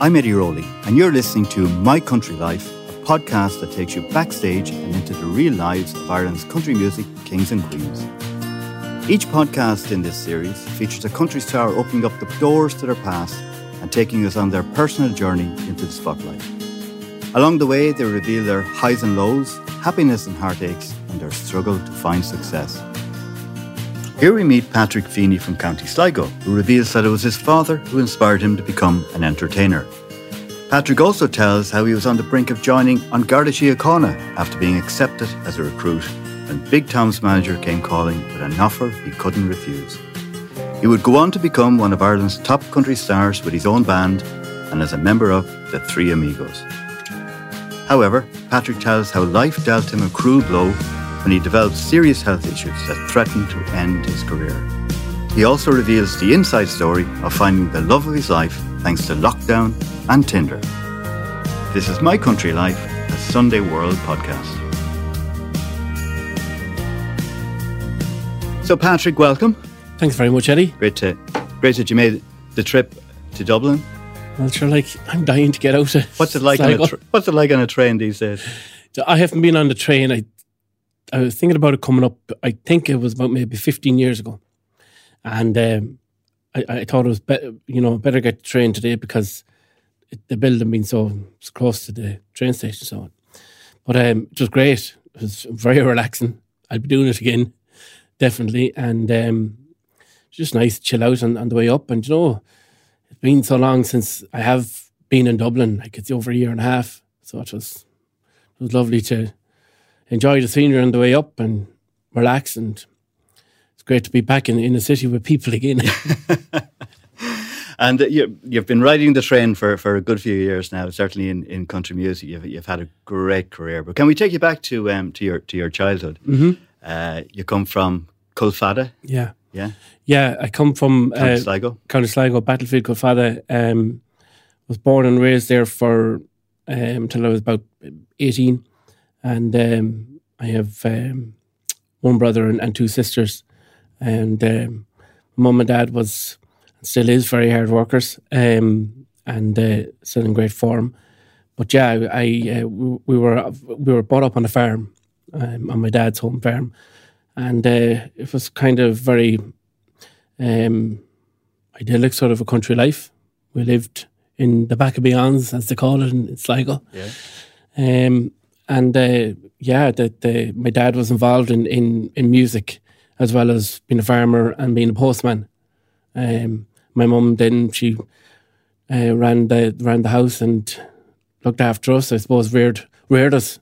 I'm Eddie Rowley, and you're listening to My Country Life, a podcast that takes you backstage and into the real lives of Ireland's country music kings and queens. Each podcast in this series features a country star opening up the doors to their past and taking us on their personal journey into the spotlight. Along the way, they reveal their highs and lows, happiness and heartaches, and their struggle to find success. Here we meet Patrick Feeney from County Sligo, who reveals that it was his father who inspired him to become an entertainer. Patrick also tells how he was on the brink of joining An Garda Síochána after being accepted as a recruit when Big Tom's manager came calling with an offer he couldn't refuse. He would go on to become one of Ireland's top country stars with his own band and as a member of the Three Amigos. However, Patrick tells how life dealt him a cruel blow when he developed serious health issues that threatened to end his career. He also reveals the inside story of finding the love of his life thanks to lockdown and Tinder. This is My Country Life, a Sunday World podcast. So, Patrick, welcome. Thanks very much, Eddie. Great to, great that you made the trip to Dublin. Well, sure, like I'm dying to get out of. What's it like? On a tra- what's it like on a train these days? I haven't been on the train. I I was thinking about it coming up. I think it was about maybe 15 years ago, and um, I, I, thought it was better. You know, better get the train today because it, the building being so, so close to the train station, so on. But um, it was great. It was very relaxing. I'll be doing it again, definitely, and um, just nice to chill out on, on the way up. And you know, it's been so long since I have been in Dublin. Like it's over a year and a half, so it was it was lovely to enjoy the scenery on the way up and relax. And it's great to be back in, in the city with people again. and you, you've been riding the train for, for a good few years now. Certainly in, in country music, you've, you've had a great career. But can we take you back to um, to your to your childhood? Mm-hmm. Uh, you come from Culfadda. Yeah. Yeah. Yeah, I come from County uh, Sligo. County Sligo, Battlefield Culfadda. Um, was born and raised there for um, until I was about eighteen and um, I have um, one brother and, and, two sisters. And um, mum and dad was still is very hard workers um, and uh, still in great form. But yeah, I, uh, we were we were brought up on a farm, um, on my dad's home farm, and uh, it was kind of very um, idyllic, sort of a country life. We lived in the back of beyonds, as they call it in Sligo. Yeah. Um, and uh, yeah, that the, my dad was involved in, in, in music as well as being a farmer and being a postman. Um, my mum then she uh, ran the ran the house and looked after us. I suppose reared reared us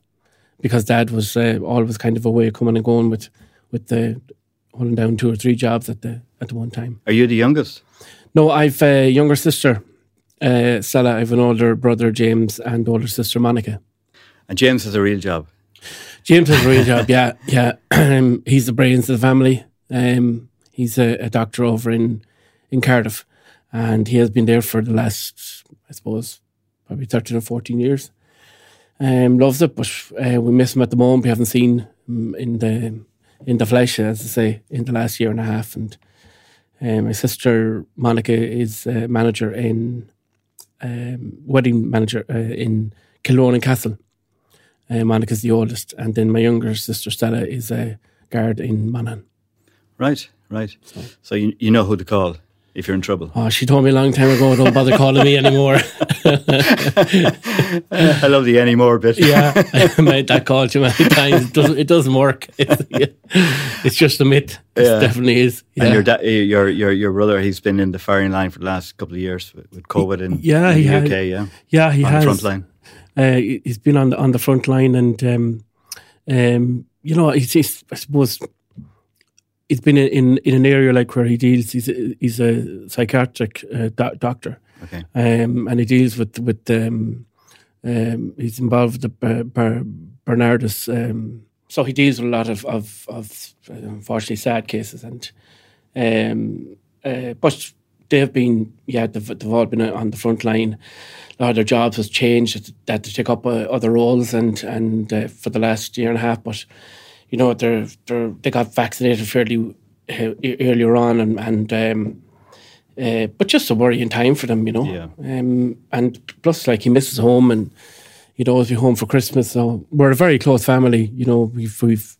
because dad was uh, always kind of away coming and going with with the holding down two or three jobs at the at the one time. Are you the youngest? No, I've a younger sister, uh, Stella. I've an older brother James and older sister Monica. And James has a real job. James has a real job, yeah, yeah. Um, he's the brains of the family. Um, he's a, a, doctor over in, in Cardiff, and he has been there for the last, I suppose, probably 13 or 14 years. Um, loves it, but uh, we miss him at the moment. We haven't seen him in the in the flesh, as I say, in the last year and a half. And uh, my sister Monica is a manager in um, wedding manager uh, in and Castle uh, Monica's the oldest, and then my younger sister Stella is a guard in Monaghan. Right, right. So, so you, you know who to call if you're in trouble. Oh, she told me a long time ago, don't bother calling me anymore. I love the anymore bit. yeah, I made that call too many times. It doesn't, it doesn't work. It's, it's just a myth. It yeah. definitely is. Yeah. And your, da- your your your brother, he's been in the firing line for the last couple of years with COVID in, yeah, in the UK, yeah? Yeah, he on has. the front line. Uh, he's been on the on the front line, and um, um, you know, he's, he's, I suppose he's been in, in an area like where he deals. He's a, he's a psychiatric uh, do- doctor, okay, um, and he deals with with. Um, um, he's involved with the Bar- Barnardo's, um, so he deals with a lot of of, of uh, unfortunately sad cases, and um, uh, but they've been yeah they've, they've all been on the front line a lot of their jobs has changed that to take up uh, other roles and and uh, for the last year and a half but you know they're, they're they got vaccinated fairly uh, earlier on and and um, Uh, but just a worrying time for them, you know. Yeah. Um, and plus, like he misses home, and he'd always be home for Christmas. So we're a very close family, you know. We've we've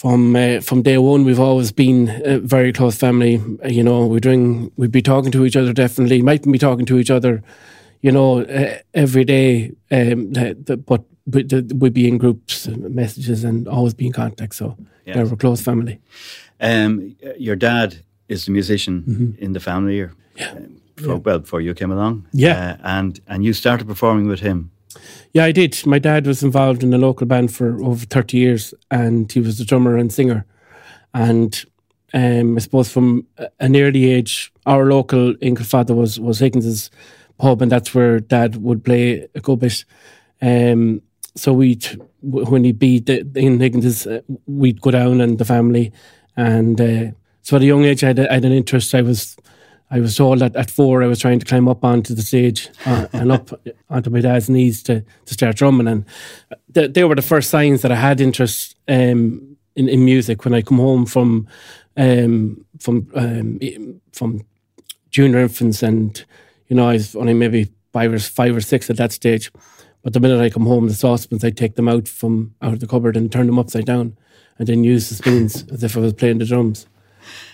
from uh, from day one, we've always been a very close family. Uh, you know, we doing we'd be talking to each other definitely. Mightn't be talking to each other, you know, uh, every day. Um, the, but we'd be in groups, uh, messages, and always be in contact. So Yeah. yeah, we're a close family. Um, your dad is the musician Mm-hmm. in the family, or um, before, well before you came along. Yeah. uh, and and you started performing with him. Yeah, I did. My dad was involved in a local band for over 30 years and he was the drummer and singer. And um, I suppose from an early age, our local Inglefada was, was Higgins's pub and that's where dad would play a good bit. Um, so we'd, when he'd be in Higgins's, uh, we'd go down and the family. And uh, so at a young age, I had, a- I had an interest. I was I was told that at four I was trying to climb up onto the stage uh, and up onto my dad's knees to, to start drumming. And th- they were the first signs that I had interest um, in, in music when I come home from um, from um, from junior infants and you know I was only maybe five or five or six at that stage. But the minute I come home, the saucepans I'd take them out from out of the cupboard and turn them upside down, and then use the spoons as if I was playing the drums.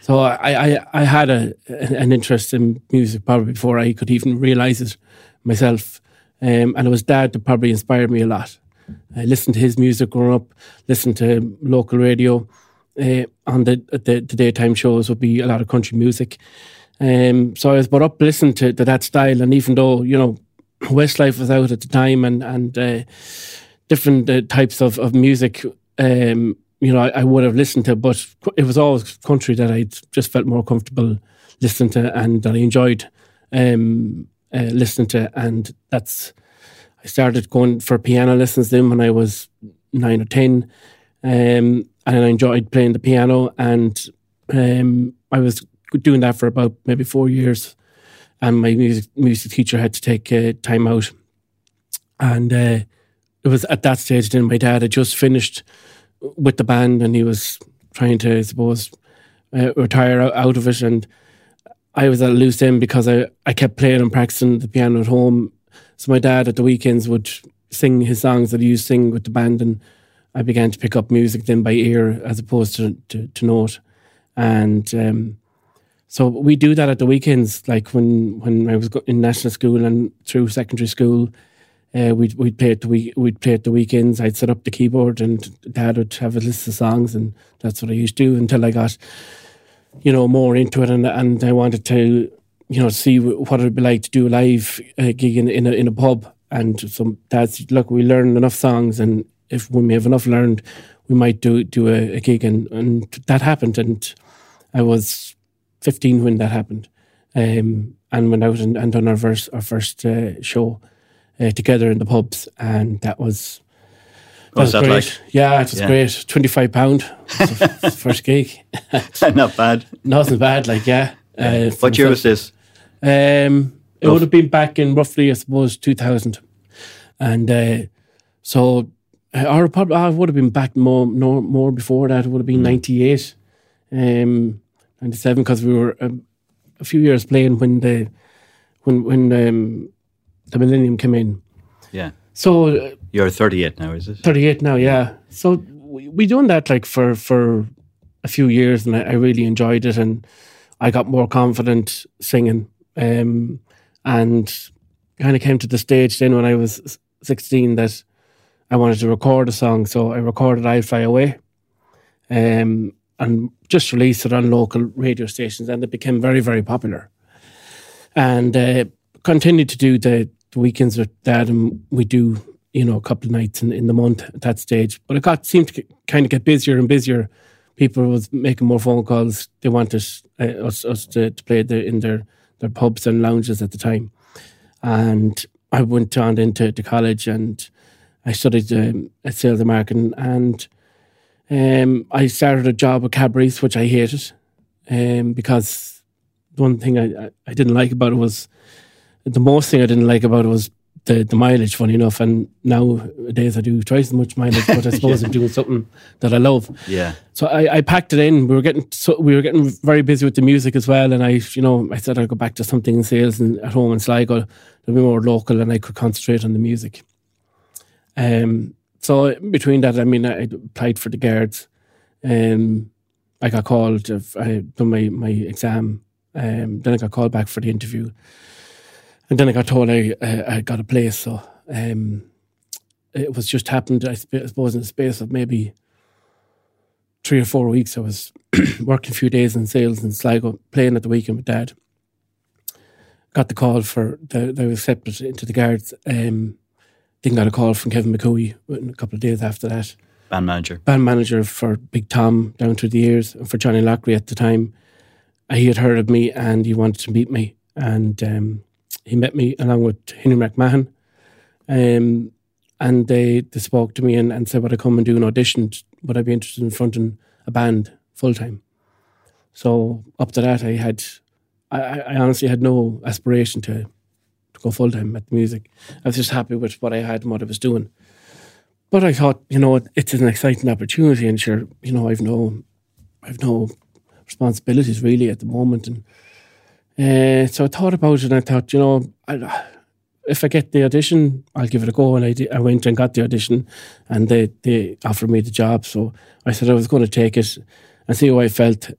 So I, I, I had a an interest in music probably before I could even realize it myself, um, and it was Dad that probably inspired me a lot. I listened to his music growing up, listened to local radio. Uh, on the, the the daytime shows would be a lot of country music, um, so I was brought up listening to, to that style. And even though you know Westlife was out at the time, and and uh, different uh, types of of music, um, you know, I, I would have listened to, but it was always country that I just felt more comfortable listening to and that I enjoyed um, uh, listening to. And that's, I started going for piano lessons then when I was nine or 10. Um, and I enjoyed playing the piano. And um, I was doing that for about maybe four years. And my music, music teacher had to take uh, time out. And uh, it was at that stage then my dad had just finished with the band and he was trying to, I suppose, uh, retire out, of it. And I was at a loose end because I, I kept playing and practicing the piano at home. So my dad at the weekends would sing his songs that he used to sing with the band. And I began to pick up music then by ear as opposed to, to, to note. And um, so we do that at the weekends, like when, when I was in national school and through secondary school. Uh, we'd we'd play at the week we'd play at the weekends. I'd set up the keyboard and Dad would have a list of songs, and that's what I used to do until I got, you know, more into it, and and I wanted to, you know, see what it'd be like to do a live uh, gig in in a, in a pub. And some Dad's look, we learned enough songs, and if we have enough learned, we might do do a, a gig, and and that happened, and I was fifteen when that happened, um, and went out and, and done our first our first uh, show uh, together in the pubs, and that was that What was that great. like? Yeah, it was Yeah. great. Twenty five pound first gig, Not bad. nothing bad. Like yeah. Uh, What year was this? Um, it would have been back in roughly, I suppose, two thousand, and uh, so uh, or probably I would have been back more, more, more before that. It would have been ninety eight, um, ninety seven, because we were um, a few years playing when the when when um, the millennium came in. Yeah. So You're 38 now, is it? 38 now, yeah. So we, we done that like for for a few years, and I, I really enjoyed it, and I got more confident singing, um, and kind of came to the stage then when I was 16 that I wanted to record a song, so I recorded "I Fly Away," um, and just released it on local radio stations, and it became very very popular, and uh, continued to do the, the weekends with Dad, and we do you know, a couple of nights in, in the month at that stage. But it got seemed to kind of get busier and busier. People was making more phone calls. They wanted uh, us us to, to play the, in their their pubs and lounges at the time. And I went on into to college and I studied um, at sales and marketing and um, I started a job at Cadbury's, which I hated um, because one thing I, I, I didn't like about it was the most thing I didn't like about it was the, the mileage, funny enough. And nowadays I do twice as much mileage, but I suppose Yeah. I'm doing something that I love. Yeah. So I, I packed it in. We were getting so we were getting very busy with the music as well, and I, you know, I said I'd go back to something in sales and at home in Sligo, a bit more local, and I could concentrate on the music. Um, so between that, I mean, I applied for the guards. Um, I got called. I done my my exam. Um, then I got called back for the interview, and then I got told I I, I got a place. So um, it was just happened. I, sp- I suppose in the space of maybe three or four weeks, I was working a few days in sales in Sligo, playing at the weekend with Dad. Got the call for the, they were accepted into the guards. Um, then got a call from Kevin McCooey a couple of days after that. Band manager. Band manager for Big Tom down through the years, and for Johnny Loughrey at the time. Uh, He had heard of me and he wanted to meet me, and um, he met me along with Henry McMahon. Um, and they, they spoke to me and, and said, Would I come and do an audition? Would I be interested in fronting a band full time? So up to that, I had, I, I honestly had no aspiration to, to go full time at the music. I was just happy with what I had and what I was doing. But I thought, you know, it's an exciting opportunity, and sure, you know, I've no, I've no responsibilities really at the moment, and uh, so I thought about it, and I thought, you know, I, if I get the audition, I'll give it a go. And I, did, I went and got the audition, and they they offered me the job. So I said I was going to take it and see how I felt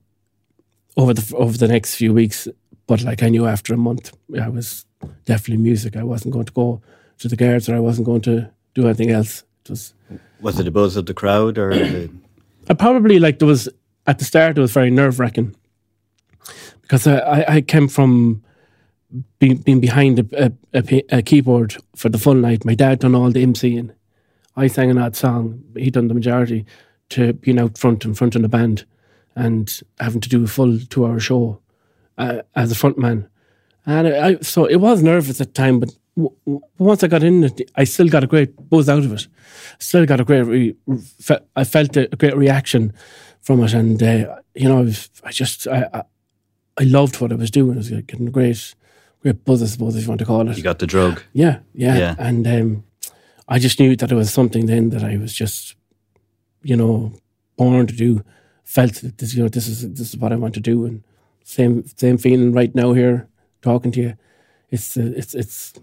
over the over the next few weeks. But like I knew after a month, I was definitely music. I wasn't going to go to the guards, or I wasn't going to do anything else. It was Was it the buzz of the crowd or the, I probably like there was at the start it was very nerve wracking because I, I, came from being, being behind a keyboard for the full night. My dad done all the MCing. I sang an odd song. He done the majority to being out front and front of the band and having to do a full two hour show uh, as a front man. And I, so it was nervous at the time, but w- w- once I got in it, I still got a great buzz out of it. Still got a great, re- fe- I felt a, a great reaction from it, and uh, you know, I, was, I just, I, I, I loved what I was doing. I was getting a great, great buzz, I suppose, if you want to call it. you got the drug? Yeah, yeah. Yeah. And um, I just knew that it was something then that I was just, you know, born to do. Felt that this, you know, this is this is what I want to do, and same same feeling right now here talking to you. It's uh, it's it's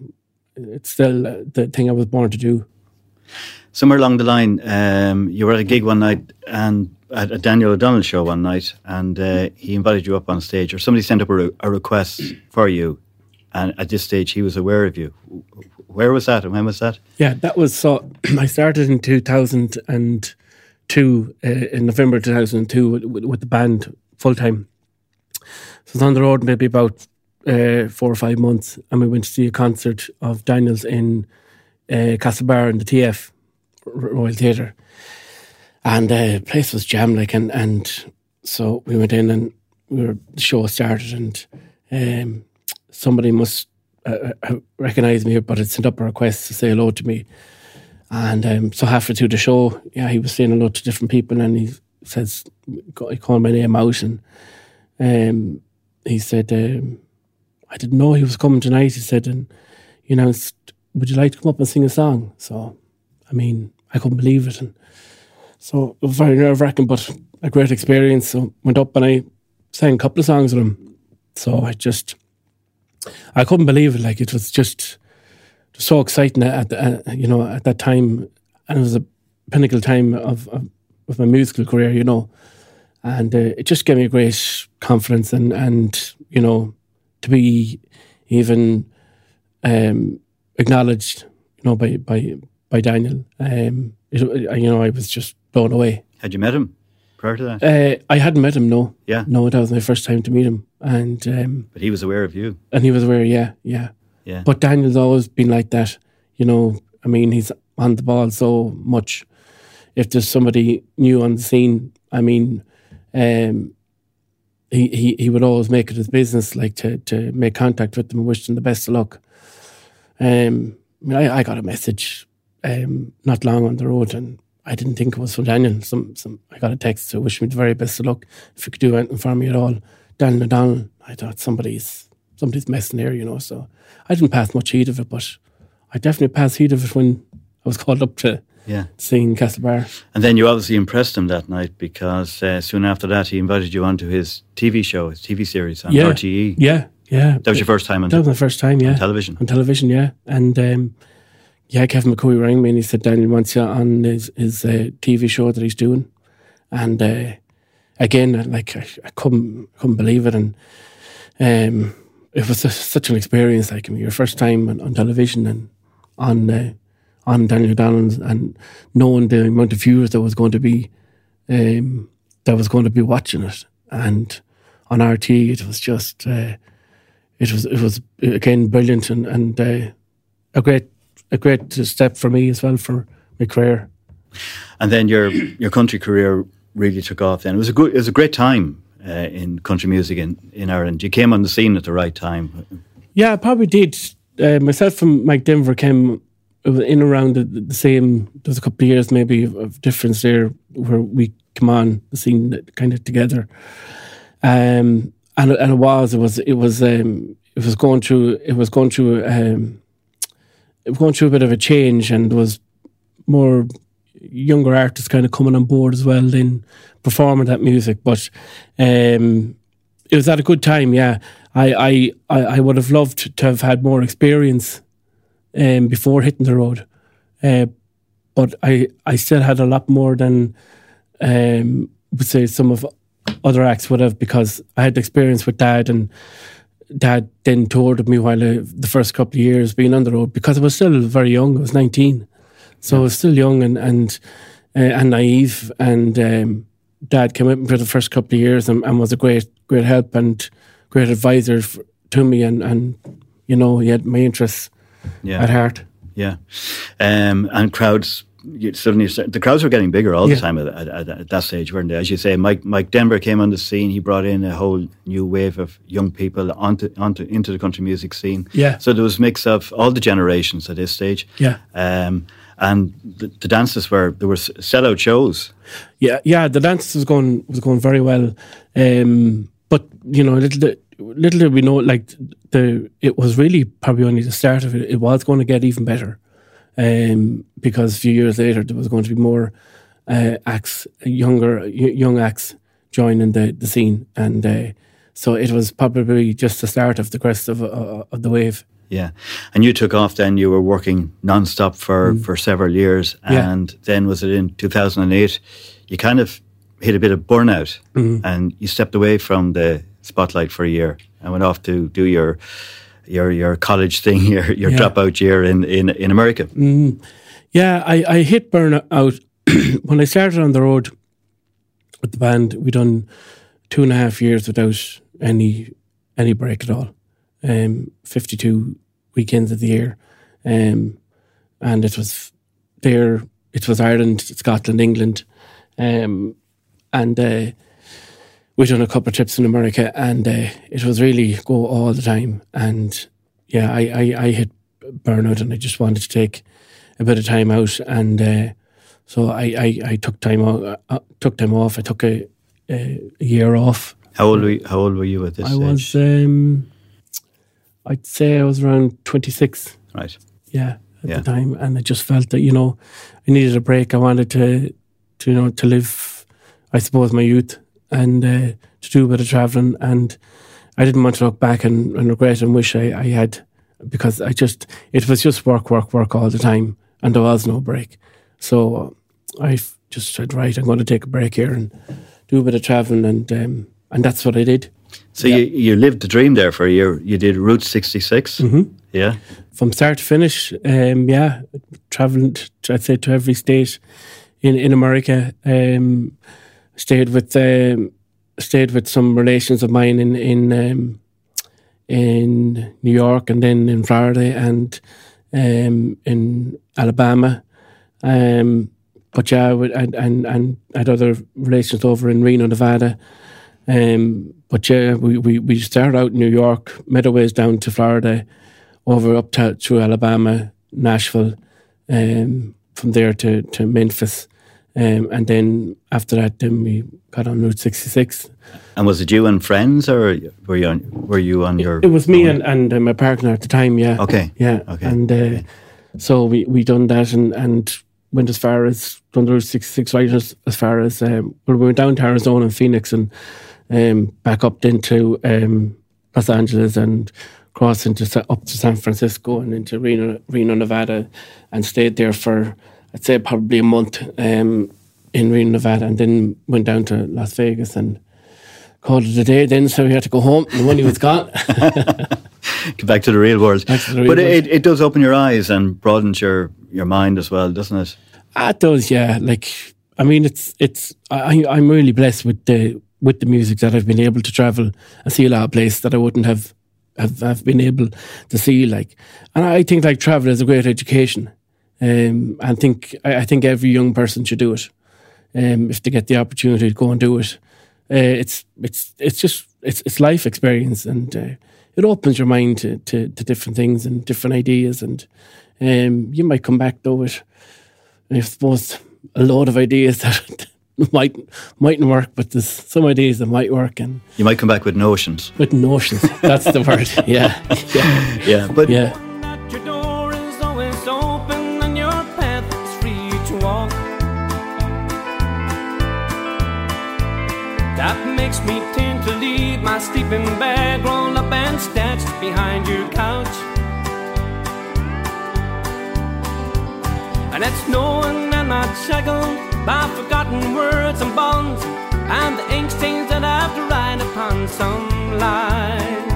it's still uh, the thing I was born to do. Somewhere along the line, um, you were at a gig one night and at a Daniel O'Donnell show one night, and uh, he invited you up on stage, or somebody sent up a, re- a request for you, and at this stage he was aware of you. Where was that, and when was that? Yeah, that was so. I started in two thousand and two uh, in November two thousand and two with, with, the band full time. So I was on the road maybe about uh, four or five months, and we went to see a concert of Daniels in uh, Castlebar in the TF Royal Theatre, and uh, the place was jammed like, and and so we went in and we were the show started, and um, somebody must uh, uh, recognize me, but had sent up a request to say hello to me. And um, so halfway through the show, yeah, he was saying hello to different people, and he says, he called my name out, and um, he said, um, I didn't know he was coming tonight. He said, and you know, would you like to come up and sing a song? So, I mean, I couldn't believe it, and so very nerve wracking, but a great experience. So went up and I sang a couple of songs with him. So I just, I couldn't believe it. Like it was just so exciting at the, uh, you know at that time, and it was a pinnacle time of, of, of my musical career. You know, and uh, it just gave me a great confidence and and you know to be even um, acknowledged, you know, by by by Daniel. Um, it, you know, I was just blown away. Had you met him prior to that? Uh, I hadn't met him, no, yeah, no, that was my first time to meet him, and um, but he was aware of you. and he was aware, yeah, yeah. Yeah. But Daniel's always been like that, you know. I mean, he's on the ball so much. If there's somebody new on the scene, I mean, um, he, he he would always make it his business, like to to make contact with them and wish them the best of luck. Um, I, mean, I, I got a message um, not long on the road, and I didn't think it was from Daniel. Some some I got a text to wish me the very best of luck. If you could do anything for me at all, Daniel O'Donnell. I thought somebody's somebody's messing here, you know. So I didn't pass much heed of it, but I definitely passed heat of it when I was called up to Yeah. sing Castlebar. And then you obviously impressed him that night because uh, soon after that he invited you onto his TV show, his TV series on Yeah. RTE. Yeah, yeah. That was your first time on, That was my first time, yeah. television. On television, yeah. And um, yeah, Kevin McCoy rang me and he said Daniel wants you on his, his uh, TV show that he's doing. And uh, again, like I, I couldn't couldn't believe it, and um, it was just such an experience. Like I mean, your first time on, on television and on uh, on Daniel O'Donnell's, and knowing the amount of viewers that was going to be um, that was going to be watching it, and on RTE, it was just. Uh, it was it was again brilliant and and uh, a great a great step for me as well for my career. And then your your country career really took off. Then it was a good, it was a great time uh, in country music in, in Ireland. You came on the scene at the right time. Yeah, I probably did. Uh, myself and Mike Denver came in around the, the same. There was a couple of years maybe of, of difference there where we come on the scene kind of together. Um, and and it was it was it was um, it was going through it was going through um, going through a bit of a change and was more younger artists kind of coming on board as well in performing that music but um, it was at a good time yeah. I, I, I, I would have loved to have had more experience um, before hitting the road uh, but I, I still had a lot more than um, would say some of other acts would have because I had experience with dad and dad then toured with me while I, the first couple of years being on the road because I was still very young. I was 19. So I was still young and and, uh, and naive. And um, dad came up for the first couple of years and, and was a great great help and great advisor f- to me. And, and, you know, he had my interests Yeah, at heart. yeah. Um, and crowds. You suddenly, the crowds were getting bigger all Yeah. the time at, at, at, at that stage, weren't they? As you say, Mike Mike Denver came on the scene. He brought in a whole new wave of young people onto onto into the country music scene. Yeah. So there was a mix of all the generations at this stage. Yeah. Um, and the, the dances were there were sellout shows. Yeah, yeah, the dance was going was going very well, um, but you know, little did, little did we know, like the it was really probably only the start of it. It was going to get even better, um, because a few years later there was going to be more uh, acts, younger young acts joining the the scene, and uh, so it was probably just the start of the crest of uh, of the wave. Yeah, and you took off. Then you were working non-stop for for several years, Mm. Yeah. and then was it in two thousand and eight? You kind of hit a bit of burnout, Mm-hmm. and you stepped away from the spotlight for a year and went off to do your your your college thing, your your Yeah. dropout year in in in America. Yeah, I, I hit burnout when I started on the road with the band. We done two and a half years without any any break at all. Um, Fifty two weekends of the year, um, and it was there. It was Ireland, Scotland, England, um, and uh, we done a couple of trips in America, and uh, it was really go all the time. And yeah, I, I, I hit burnout, and I just wanted to take a bit of time out, and uh, so I, I, I took time off. Uh, took time off. I took a, a, a year off. How old were you, How old were you at this I stage? was, um, I'd say I was around twenty six. right. Yeah, at Yeah. the time, and I just felt that you know I needed a break. I wanted to, to you know, to live, I suppose, my youth and uh, to do a bit of traveling, and I didn't want to look back and, and regret and wish I, I had because I just it was just work, work, work all the time, and there was no break. So I just said, right, I'm going to take a break here and do a bit of traveling, and um, and that's what I did. So you you lived the dream there for a year. You did Route 66. Mm-hmm. Yeah. from start to finish. Um, yeah, traveling. I'd say to every state in in America. Um, stayed with um, stayed with some relations of mine in in um, in New York and then in Florida and um, in Alabama. Um, but yeah, and and and had other relations over in Reno, Nevada. Um, but yeah, we, we, we started out in New York, ways down to Florida, over up to through Alabama, Nashville, um, from there to, to Memphis. Um, and then after that, then we got on Route 66. And was it you and friends, or were you on were you on your? It was me own? and, and uh, my partner at the time, yeah. Okay. Yeah. Okay. And uh, so we we done that and and went as far as done the six six riders as far as um, well, we went down to Arizona and Phoenix and um, back up into um, Los Angeles and crossed into up to San Francisco and into Reno, Reno, Nevada, and stayed there for I'd say probably a month um, in Reno, Nevada, and then went down to Las Vegas and called it a day. Then so we had to go home. The money was gone. Get back to the real world. The real but world. it, it does open your eyes and broadens your, your mind as well, doesn't it? Ah, It does, yeah. Like, I mean, it's it's. I I'm really blessed with the with the music that I've been able to travel and see a lot of places that I wouldn't have have, have been able to see. Like, and I think like travel is a great education. Um, and think I, I think every young person should do it. Um, if they get the opportunity to go and do it, uh, it's it's it's just it's it's life experience and uh, it opens your mind to, to to different things and different ideas and um, you might come back though with I suppose a lot of ideas that might mightn't work, but there's some ideas that might work and You might come back with notions. with notions. That's the word. Yeah. Yeah. Yeah, but Yeah. Makes me tend to leave my sleeping bag rolled up and stashed behind your couch. And it's knowing I'm not shackled by forgotten words and bonds and the ink stains that I have to write upon some line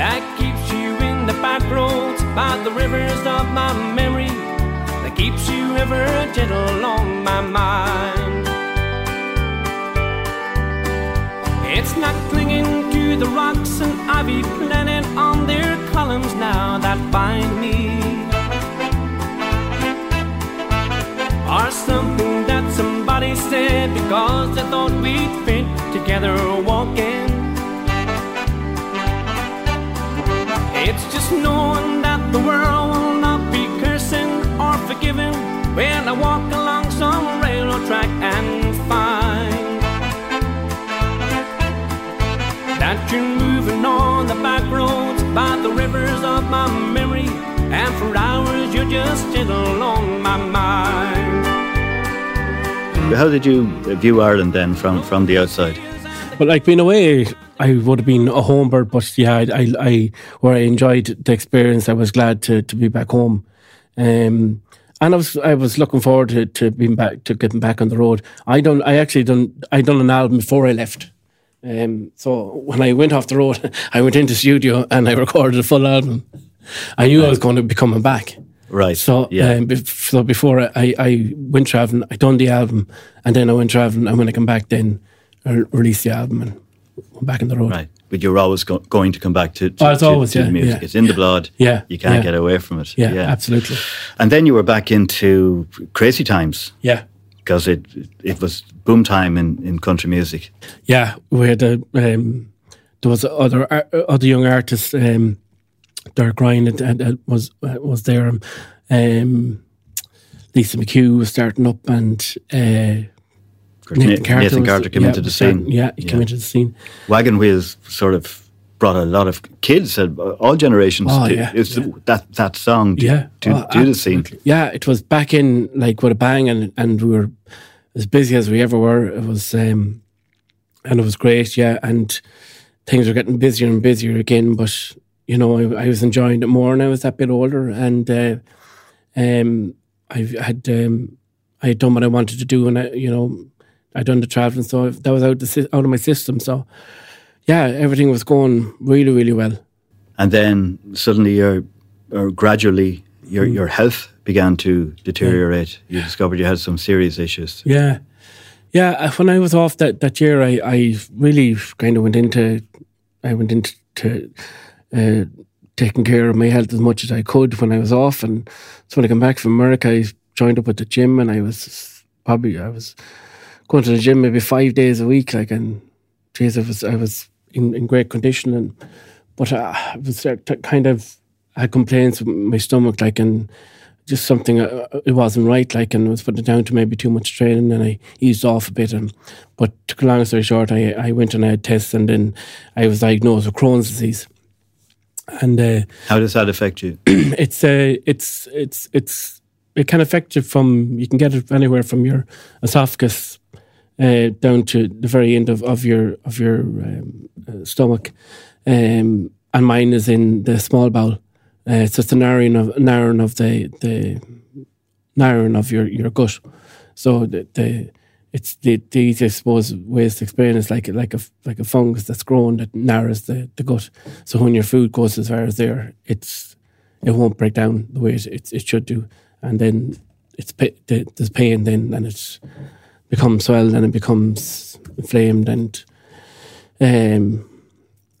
that keeps you in the back roads by the rivers of my memory. That keeps you ever gentle on my mind not clinging to the rocks and ivy planted on their columns now that bind me. Or something that somebody said because they thought we'd fit together walking. It's just knowing that the world will not be cursing or forgiving when I walk along some railroad track and you're on the back roads by the rivers of my memory, and for hours you're just gentle on my mind. how did you view Ireland then from, from the outside? But like being away, I would have been a home bird. But yeah, I, I, I where I enjoyed the experience, I was glad to, to be back home. Um, and I was I was looking forward to, to being back to getting back on the road. I done I actually done I done an album before I left. Um, so when I went off the road, I went into studio and I recorded a full album. I knew I was going to be coming back. Right. So, yeah. um, bef- so before I, I went traveling, I done the album, and then I went traveling. And when I come back, then I released the album and went back on the road. right. But you're always go- going to come back to, to, Oh, it's to- always, to the music. yeah. It's in the blood. Yeah, You can't yeah. get away from it. Yeah, absolutely. And then you were back into crazy times Yeah, because it it was boom time in, in country music. yeah. We had a, um, there was other ar- other young artists. Um, Derek Ryan had, had, had- was uh, was there. Um, Lisa McHugh was starting up, and uh, Nathan Carter, Nathan was- came yeah, into the scene. Yeah, he came into the scene. Wagon Wheels sort of brought a lot of kids, all generations. Oh, to, yeah, it's yeah. that that song to, Yeah, to, oh, do the scene. Yeah, it was back in like with a bang, and and we were as busy as we ever were. It was, um, and it was great. Yeah, and things were getting busier and busier again. But you know, I, I was enjoying it more, and I was that bit older, and uh, um, I had um, I had done what I wanted to do, and I, you know, I'd done the traveling, so that was out the, out of my system. So yeah, everything was going really, really well. And then suddenly, your or gradually, your Mm. your health began to deteriorate. You discovered you had some serious issues. Yeah. Yeah, uh, when I was off that, that year, I, I really kind of went into, I went into to, uh, taking care of my health as much as I could when I was off. And so when I came back from America, I joined up with the gym and I was probably, I was going to the gym maybe five days a week. Like, and geez, I was, I was in, in great condition. And, but uh, I was uh, kind of, I had complaints with my stomach, like, and just something uh, it wasn't right like and was putting it down to maybe too much training and I eased off a bit and but to cut long story short I, I went and I had tests and then I was diagnosed with Crohn's disease And uh, How does that affect you? it's uh, it's it's it's it can affect you from you can get it anywhere from your esophagus uh, down to the very end of, of your of your um, uh, stomach, um, and mine is in the small bowel. Uh, so it's the narrowing of narrowing of the the narrowing of your, your gut. So the, the it's the, the easiest, I suppose, ways to explain is like like a like a fungus that's grown that narrows the, the gut. So when your food goes as far as there, it's it won't break down the way it it, it should do, and then it's there's pain then, and it becomes swelled and it becomes inflamed, and um,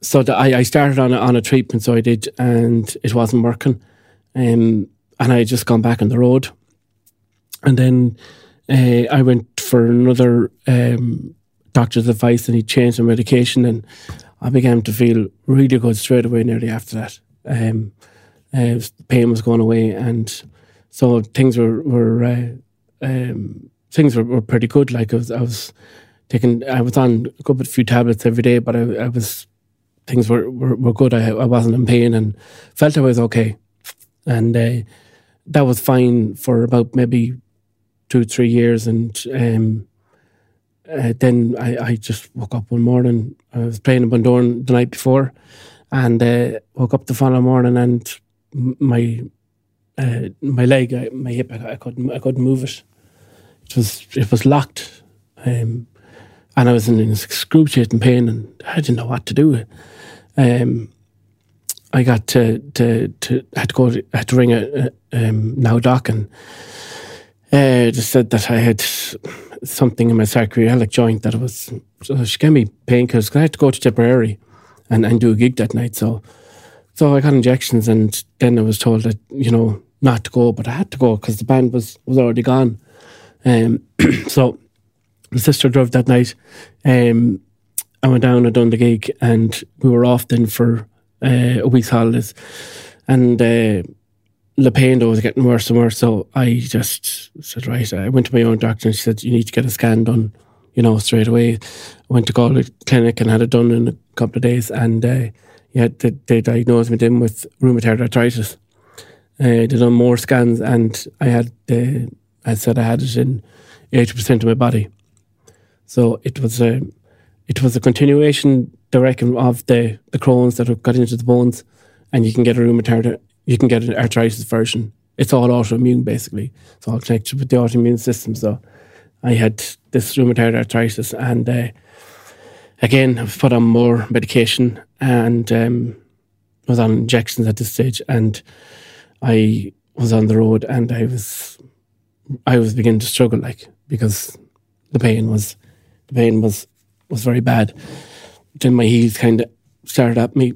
so the, I I started on a, on a treatment, so I did, and it wasn't working, um, and I had just gone back on the road, and then uh, I went for another um, doctor's advice and he changed the medication and I began to feel really good straight away nearly after that. Um, uh, pain was going away and so things were, were uh, um, things were, were pretty good. Like I was, I was taking, I was on a couple, of few tablets every day, but I, I was, things were, were, were good. I, I wasn't in pain and felt I was okay. And uh, that was fine for about maybe two, three years. And um, uh, then I, I just woke up one morning. I was playing in Bundoran the night before and uh, woke up the following morning and my uh, my leg, my hip, I couldn't I couldn't move it. It was it was locked, um, and I was in excruciating pain, and I didn't know what to do. Um, I got to to to had to go to, had to ring a, a um, now doc and uh, just said that I had something in my sacroiliac joint that was. So she gave me I had to go to Tipperary and, and do a gig that night. So so I got injections, and then I was told that you know not to go, but I had to go because the band was was already gone. Um, so my sister drove that night. Um, I went down and done the gig, and we were off then for uh, a week's holidays, and. Uh, the pain though was getting worse and worse. So I just said, right, I went to my own doctor and she said, you need to get a scan done, you know, straight away. I went to Galway Clinic and had it done in a couple of days. And uh, yeah, they, they diagnosed me then with rheumatoid arthritis. Uh, they done more scans and I had, uh, I said I had it in 80% of my body. So it was a, it was a continuation, they reckon, of the, the Crohn's that have got into the bones and you can get a rheumatoid you can get an arthritis version. It's all autoimmune basically. It's all connected with the autoimmune system. So I had this rheumatoid arthritis, and uh, again, I was put on more medication and um, was on injections at this stage, and I was on the road, and I was I was beginning to struggle, like because the pain was the pain was was very bad. Then my heels kind of started at me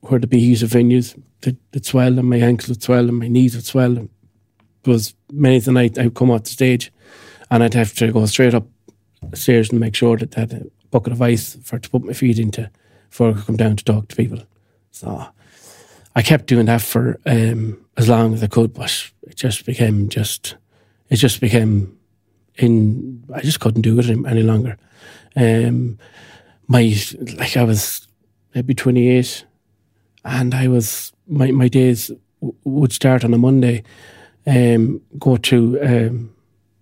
where the beheated venues that would swell and my ankles would swell and my knees would swell. It was many of the night I'd come off the stage and I'd have to go straight up stairs and make sure that I had a bucket of ice for to put my feet into before I could come down to talk to people. So I kept doing that for um, as long as I could, but it just became just it just became in I just couldn't do it any longer. Um, my like I was maybe twenty eight and I was my my days w- would start on a Monday, um, go to um,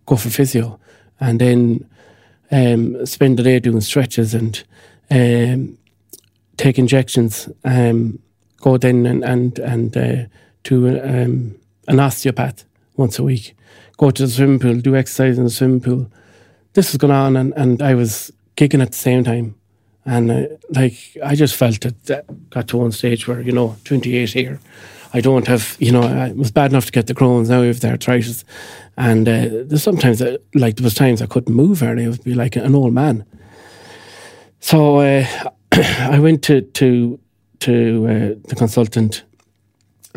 go for physio, and then um, spend the day doing stretches and um, take injections. Um, go then and and and uh, to um, an osteopath once a week. Go to the swimming pool, do exercise in the swimming pool. This was going on, and, and I was kicking at the same time. And uh, like, I just felt that, that got to one stage where, you know, 28 here, I don't have, you know, it was bad enough to get the Crohn's, now I have the arthritis. And uh, there's sometimes, uh, like, there was times I couldn't move hardly, I would be like an old man. So uh, I went to, to, to uh, the consultant,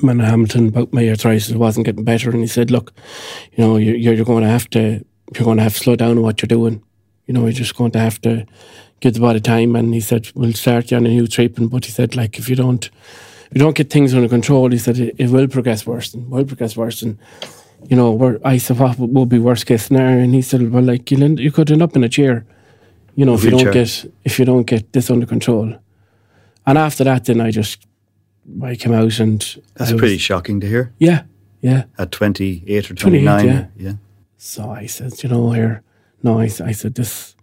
Man Hamilton, about my arthritis. It wasn't getting better. And he said, look, you know, you're, you're going to have to, you're going to have to slow down what you're doing. You know, you're just going to have to give the body time. And he said, we'll start you on a new treatment. But he said, like, if you don't, if you don't get things under control, he said, it, it will progress worse and will progress worse. And, you know, where I said, what would be worst case scenario? And he said, well, like, end, you could end up in a chair, you know, if you don't get, if you don't get this under control. And after that, then I just I came out and That's was- pretty shocking to hear. yeah, yeah. At 28 or 28, 29. yeah. yeah. So I said, you know, here, no, I said this,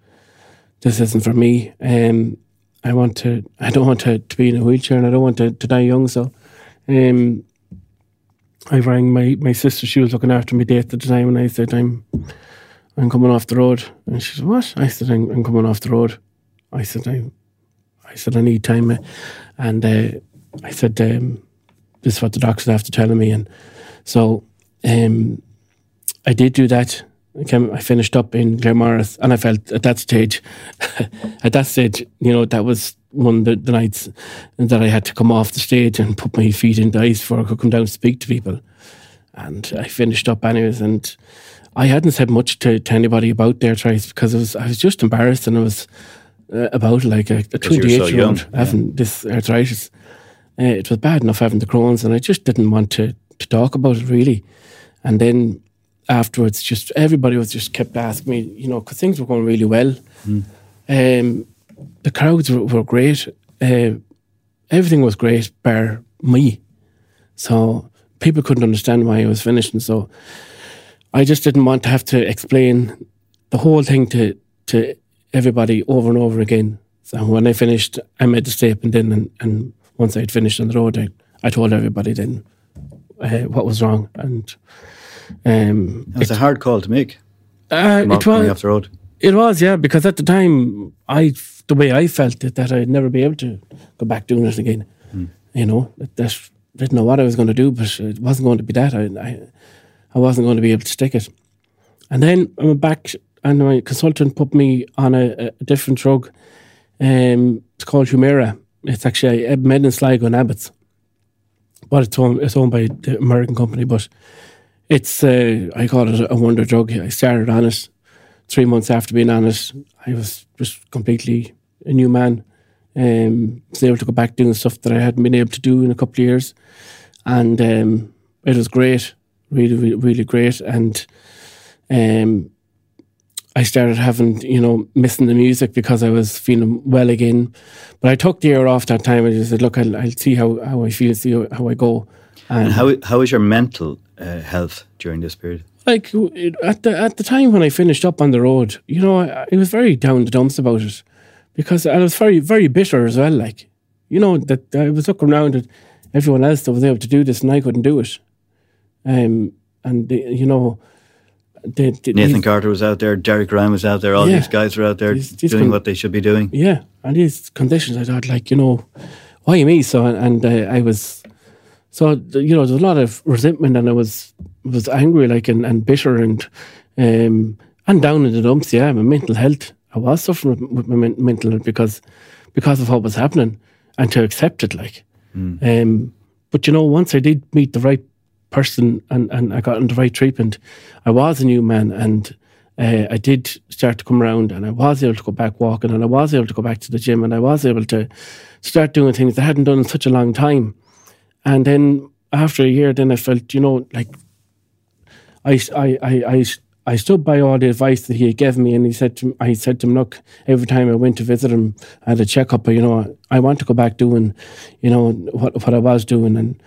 this isn't for me. Um, I want to, I don't want to, to be in a wheelchair, and I don't want to, to die young. So, um, I rang my, my sister. She was looking after me day at the time, and I said, I'm, I'm coming off the road. And she said, what? I said, I'm, I'm coming off the road. I said, I, I said, I need time, and uh, I said, um, this is what the doctors after telling me, and so. Um, I did do that. I, came, I finished up in Claremorris, and I felt at that stage, at that stage, you know, that was one of the, the nights that I had to come off the stage and put my feet in the ice before I could come down and speak to people. And I finished up anyways, and I hadn't said much to, to anybody about their arthritis because was I was just embarrassed, and I was uh, about like a, a so 28 year old yeah. having this arthritis. Uh, it was bad enough having the Crohn's, and I just didn't want to to talk about it really. And then afterwards, just everybody was just kept asking me, you know, because things were going really well. Um, the crowds were, were great. Uh, everything was great, bar me. So people couldn't understand why I was finishing. So I just didn't want to have to explain the whole thing to to everybody over and over again. So when I finished, I made the statement in, and, and once I'd finished on the road, I, I told everybody then uh, what was wrong, and um, It was a hard call to make. uh, it was off the road. it was yeah because at the time I the way I felt it that I'd never be able to go back doing it again. You know that, that didn't know what I was going to do, but it wasn't going to be that. I, I I wasn't going to be able to stick it. And then I went back, and my consultant put me on a, a different drug. Um, it's called Humira. It's actually a made in Sligo and Abbott's, but it's owned, it's owned by the American company. But it's uh, I call it a wonder drug. I started on it three months after being on it. I was just completely a new man. Um, was able to go back doing stuff that I hadn't been able to do in a couple of years, and um, it was great, really, really, really great. And um, I started having, you know, missing the music because I was feeling well again. But I took the year off that time. I just said, look, I'll, I'll see how, how I feel, see how, I go. And, And how how was your mental uh, health during this period? like it, at the at the time when I finished up on the road, you know, I, I was very down the dumps about it because I was very very bitter as well. Like, you know, that I was looking around at everyone else that was able to do this and I couldn't do it. Um, and the, you know, Nathan these- Carter was out there, Derek Ryan was out there, all Yeah. these guys were out there These- these doing con- what they should be doing. Yeah, and these conditions, I thought, like, you know, why me? So, and uh, I was, so you know, there's a lot of resentment, and I was was angry, like, and, and bitter, and um, and down in the dumps. Yeah, my mental health, I was suffering with, my men- mental health because because of what was happening, and to accept it, like, um, but you know, once I did meet the right person and, and I got the right treatment, I was a new man and uh, I did start to come around and I was able to go back walking and I was able to go back to the gym and I was able to start doing things I hadn't done in such a long time. And then after a year, then I felt, you know, like I, I, I, I, I stood by all the advice that he had given me, and he said to me, I said to him, look, every time I went to visit him, had a checkup. You know, I want to go back doing, you know, what what I was doing, and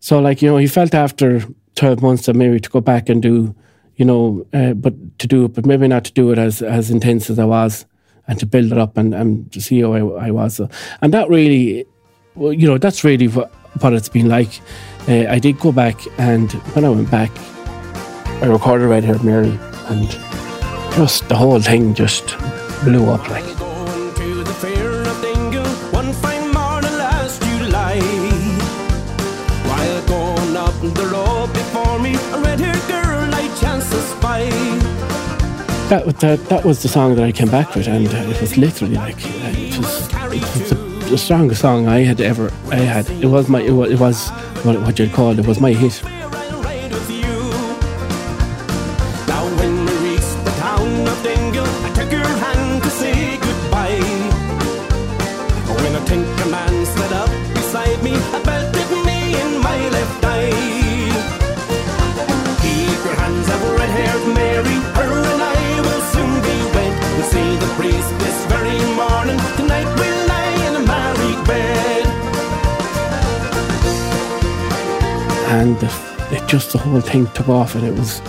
so like you know, he felt after twelve months that maybe to go back and do, you know, uh, but to do it, but maybe not to do it as as intense as I was, and to build it up and and to see how I, I was, so, and that really, well, you know, that's really what what it's been like. Uh, I did go back, and when I went back. I recorded Red Haired Mary, and just the whole thing just blew up. Like, that, that that was the song that I came back with, and it was literally like it was, it was the, the strongest song I had ever I had. It was my it was, it was what, what you'd call it was my hit. And it just the whole thing took off, and it was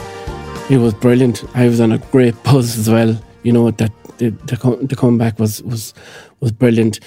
it was brilliant. I was on a great buzz as well. You know that the the, the comeback was was was brilliant,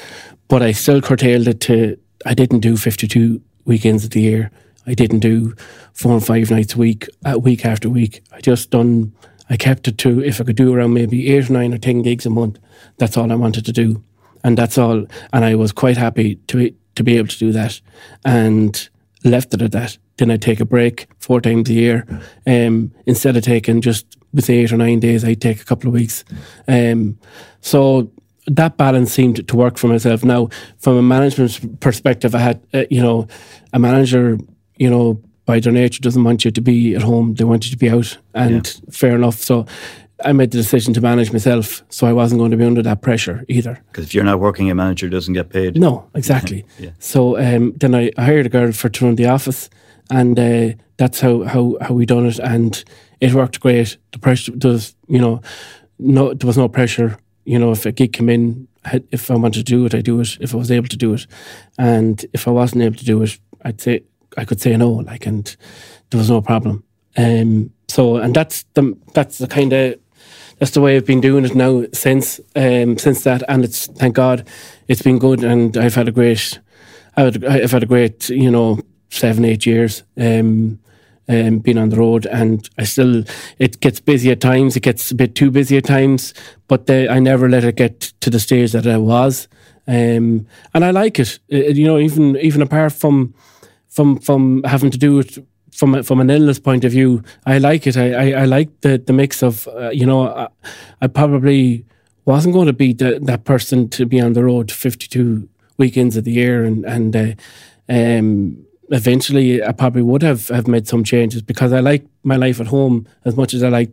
but I still curtailed it to. I didn't do fifty two weekends of the year. I didn't do four and five nights a week, uh, week after week. I just done. I kept it to if I could do around maybe eight or nine or ten gigs a month. That's all I wanted to do, and that's all. And I was quite happy to to be able to do that, and left it at that. Then I take a break four times a year. Um, instead of taking just with eight or nine days, I take a couple of weeks. Um, so that balance seemed to work for myself. Now, from a management perspective, I had, uh, you know, a manager, you know, by their nature doesn't want you to be at home. They want you to be out, and yeah. fair enough. So I made the decision to manage myself, so I wasn't going to be under that pressure either. Because if you're not working, a manager doesn't get paid. No, exactly. yeah. So um, then I hired a girl for to run the office, and uh, that's how, how how we done it, and it worked great. The pressure does, you know, no, there was no pressure. You know, if a gig came in, if I wanted to do it, I do it. If I was able to do it, and if I wasn't able to do it, I'd say I could say no, like, and there was no problem. Um, so, and that's the that's the kind of that's the way I've been doing it now since um, since that, and it's thank God it's been good, and I've had a great I've, had a great you know seven eight years. Um, um, being on the road, and I still it gets busy at times. It gets a bit too busy at times, but the, I never let it get to the stage that I was, um, and I like it. it. You know, even even apart from from from having to do it from a, from an illness point of view, I like it. I, I, I like the, the mix of, uh, you know, I, I, probably wasn't going to be the, that person to be on the road 52 weekends of the year. And, and uh, um, eventually I probably would have, have made some changes because I like my life at home as much as I like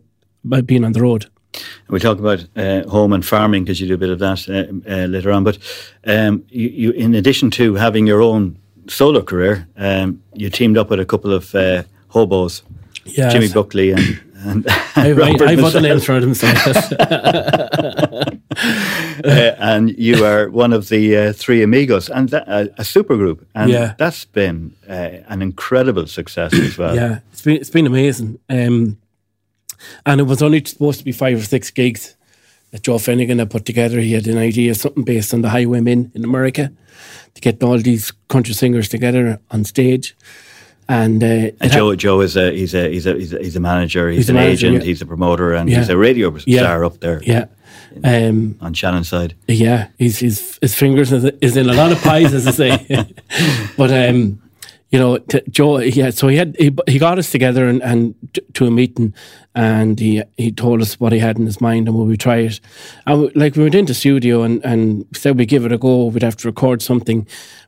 being on the road. We'll talk about uh, home and farming because you do a bit of that uh, uh, later on. But um, you, you, in addition to having your own solo career, um, you teamed up with a couple of uh, hobos, yes. Jimmy Buckley and. and I, Robert I, I put the names for them. uh, and you are one of the uh, three amigos, and that, uh, a super group, and yeah. that's been uh, an incredible success as well. Yeah, it's been it's been amazing, um, and it was only supposed to be five or six gigs that Joe Finnegan had put together. He had an idea, of something based on the Highwaymen in America, to get all these country singers together on stage. And, uh, and Joe, Joe is a he's a he's a he's a, manager. He's, he's an manager, agent. Yeah. He's a promoter, and yeah. he's a radio yeah. star up there. Yeah, um, on Shannonside. Yeah, he's, his his fingers is in a lot of pies, as I say. but um, you know, Joe, yeah, so he had he, he got us together and, and to a meeting, and he he told us what he had in his mind and would we try it, and we, like we went into studio and and said we give it a go, we'd have to record something,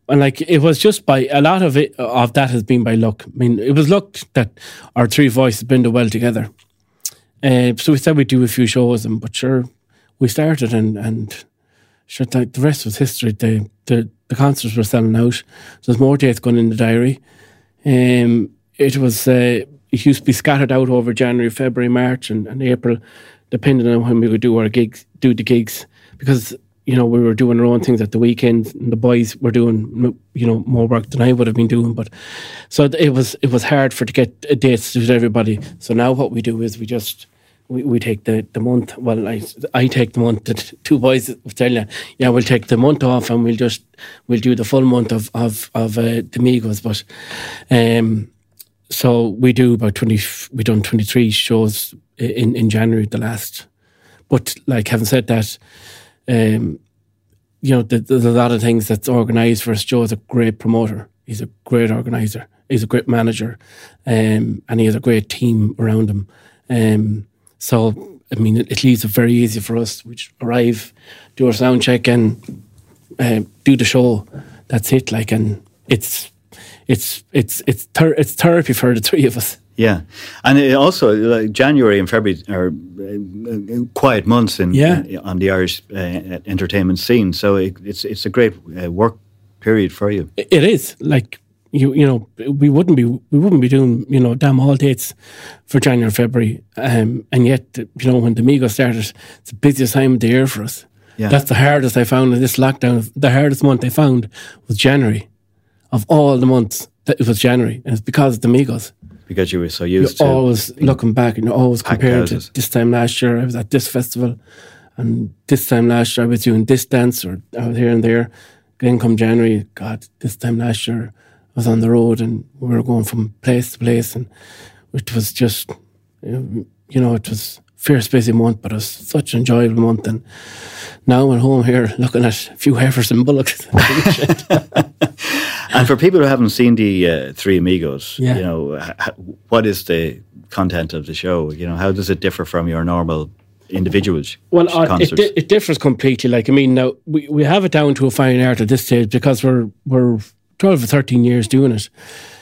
and like it was just by a lot of it of that has been by luck. I mean, it was luck that our three voices blended well together. Uh, so we said we'd do a few shows, and but sure, we started and and sure the rest was history. The the the concerts were selling out. There's more dates going in the diary. Um, it was uh, it used to be scattered out over January, February, March, and, and April, depending on when we would do our gigs, do the gigs, because you know we were doing our own things at the weekend, and the boys were doing you know more work than I would have been doing. But so it was it was hard for to get dates to everybody. So now what we do is we just we, we take the, the month. Well, I, I take the month. The two boys tell you, yeah, we'll take the month off and we'll just we'll do the full month of of of uh, the Migos. But um, so we do about twenty. We done twenty three shows in in January the last. But like having said that, um, you know, there's a lot of things that's organised for us. Joe's a great promoter. He's a great organizer. He's a great manager, um, and he has a great team around him. Um, so, I mean, it, it leaves it very easy for us. We arrive, do our sound check, and uh, do the show. That's it. Like, and it's it's it's it's ther- it's therapy for the three of us. Yeah, and also like January and February are uh, quiet months in, yeah. in, on the Irish uh, entertainment scene. So it, it's it's a great uh, work period for you. It is like you you know we wouldn't be we wouldn't be doing you know damn all dates for January February um, and yet you know when the Migo started it's the busiest time of the year for us yeah. that's the hardest I found in this lockdown the hardest month I found was January of all the months that it was January, and it's because of the Migos. Because you were so used. You're always looking back and you're always comparing to this time last year. I was at this festival, and this time last year I was doing this dance, or I was here and there. Then come January, God, this time last year I was on the road and we were going from place to place, and it was just, you know, it was a fierce busy month, but it was such an enjoyable month. And now I'm at home here looking at a few heifers and bullocks. And for people who haven't seen the uh, Three Amigos, Yeah. you know, h- h- what is the content of the show? You know, how does it differ from your normal individual sh- Well, uh, it, di- it differs completely. Like, I mean, now we, we have it down to a fine art at this stage because we're we're twelve or thirteen years doing it.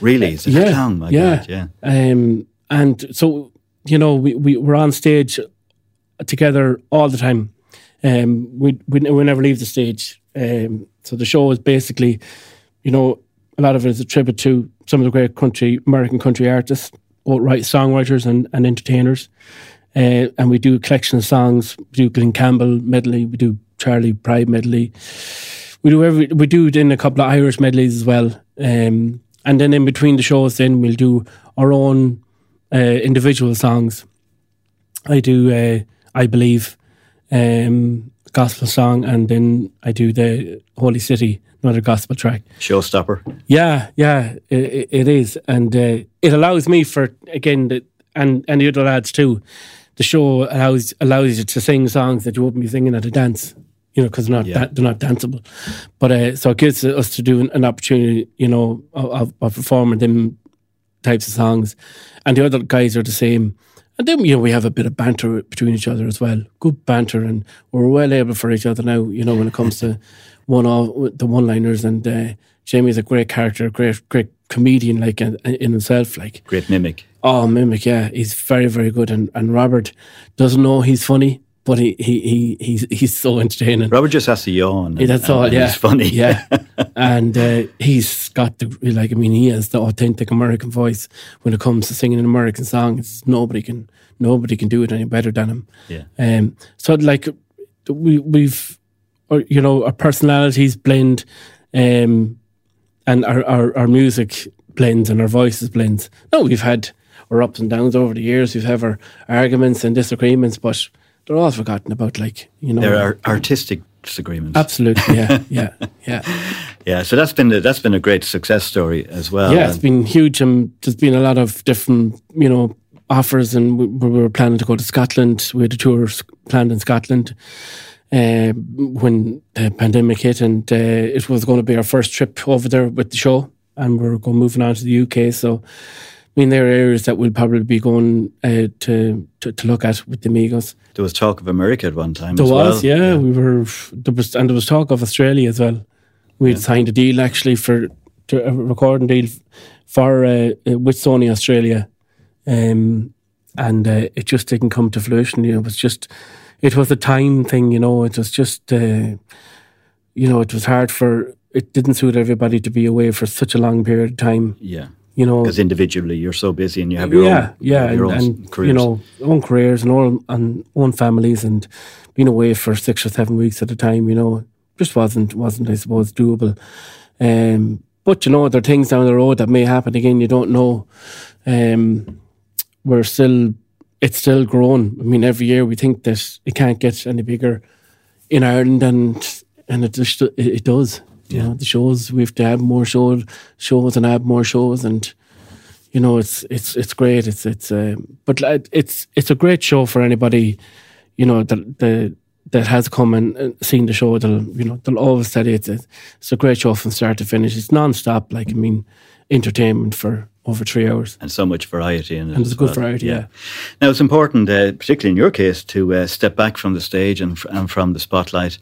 really? Is it that long? My God, yeah. Um, and so you know, we we we're on stage together all the time. Um, we we, we never leave the stage. Um, so the show is basically, you know, a lot of it is a tribute to some of the great country American country artists, write songwriters and, and entertainers. Uh, and we do a collection of songs. We do Glen Campbell medley. We do Charley Pride medley. We do every. We do then a couple of Irish medleys as well. Um, and then in between the shows, then we'll do our own uh, individual songs. I do. Uh, I believe um, gospel song, and then I do the Holy City, another gospel track. Showstopper. Yeah, yeah, it, it is, and uh, it allows me for again, the, and and the other lads too. The show allows allows you to sing songs that you wouldn't be singing at a dance, you know, because they're not Yeah. da- they're not danceable. But uh, so it gives us to do an, an opportunity, you know, of, of, of performing them types of songs, and the other guys are the same. And then you know we have a bit of banter between each other as well, good banter, and we're well able for each other now. You know when it comes to one of the one liners, and uh, Jamie's a great character, great great comedian, like in, in himself, like Great mimic. oh mimic, yeah, he's very very good, and and Robert doesn't know he's funny, but he he, he he's he's so entertaining. Robert just has to yawn. Yeah, that's all. and yeah, It's funny. Yeah, and uh, he's got the like. I mean, he has the authentic American voice when it comes to singing an American song. It's nobody can nobody can do it any better than him. Yeah. Um. So like, we we've, or you know, our personalities blend, um, and our our, our music blends and our voices blends. No, we've had our ups and downs over the years. We've had our arguments and disagreements, but they're all forgotten about. Like you know, There are artistic disagreements. Absolutely, yeah, yeah, yeah, Yeah, so that's been a, that's been a great success story as well. yeah. it's been huge, and there's been a lot of different, you know, offers, and we, we were planning to go to Scotland. We had a tour planned in Scotland uh, when the pandemic hit, and uh, it was going to be our first trip over there with the show, and we are going moving on to the UK. So, I mean, there are areas that we'll probably be going uh, to, to to look at with the Migos. there was talk of America at one time. There as was, well. yeah, We were there was, and there was talk of Australia as well. We had signed a deal actually for to a recording deal for uh, uh, with Sony Australia, um, and uh, it just didn't come to fruition. You know, it was just it was a time thing. You know, it was just uh, you know it was hard for it didn't suit everybody to be away for such a long period of time. yeah. You know, Because individually you're so busy and you have your yeah, own, yeah, your and, own and careers. you know, own careers and all and own families, and being away for six or seven weeks at a time, you know, just wasn't wasn't I suppose doable. Um, but you know, there are things down the road that may happen again. You don't know. Um, we're still, it's still growing. I mean, every year we think that it can't get any bigger in Ireland, and and it just it, it does. You know, the shows we have to have more show, shows and have more shows, and you know, it's it's it's great. It's it's um, but it's it's a great show for anybody, you know, that the that has come and seen the show. They'll you know they'll always tell you it's a, it's a great show from start to finish. It's non-stop. Like I mean, entertainment for over three hours, and so much variety in it. and it's a good well. variety. Yeah. Now it's important, uh, particularly in your case, to uh, step back from the stage and, f- and from the spotlight,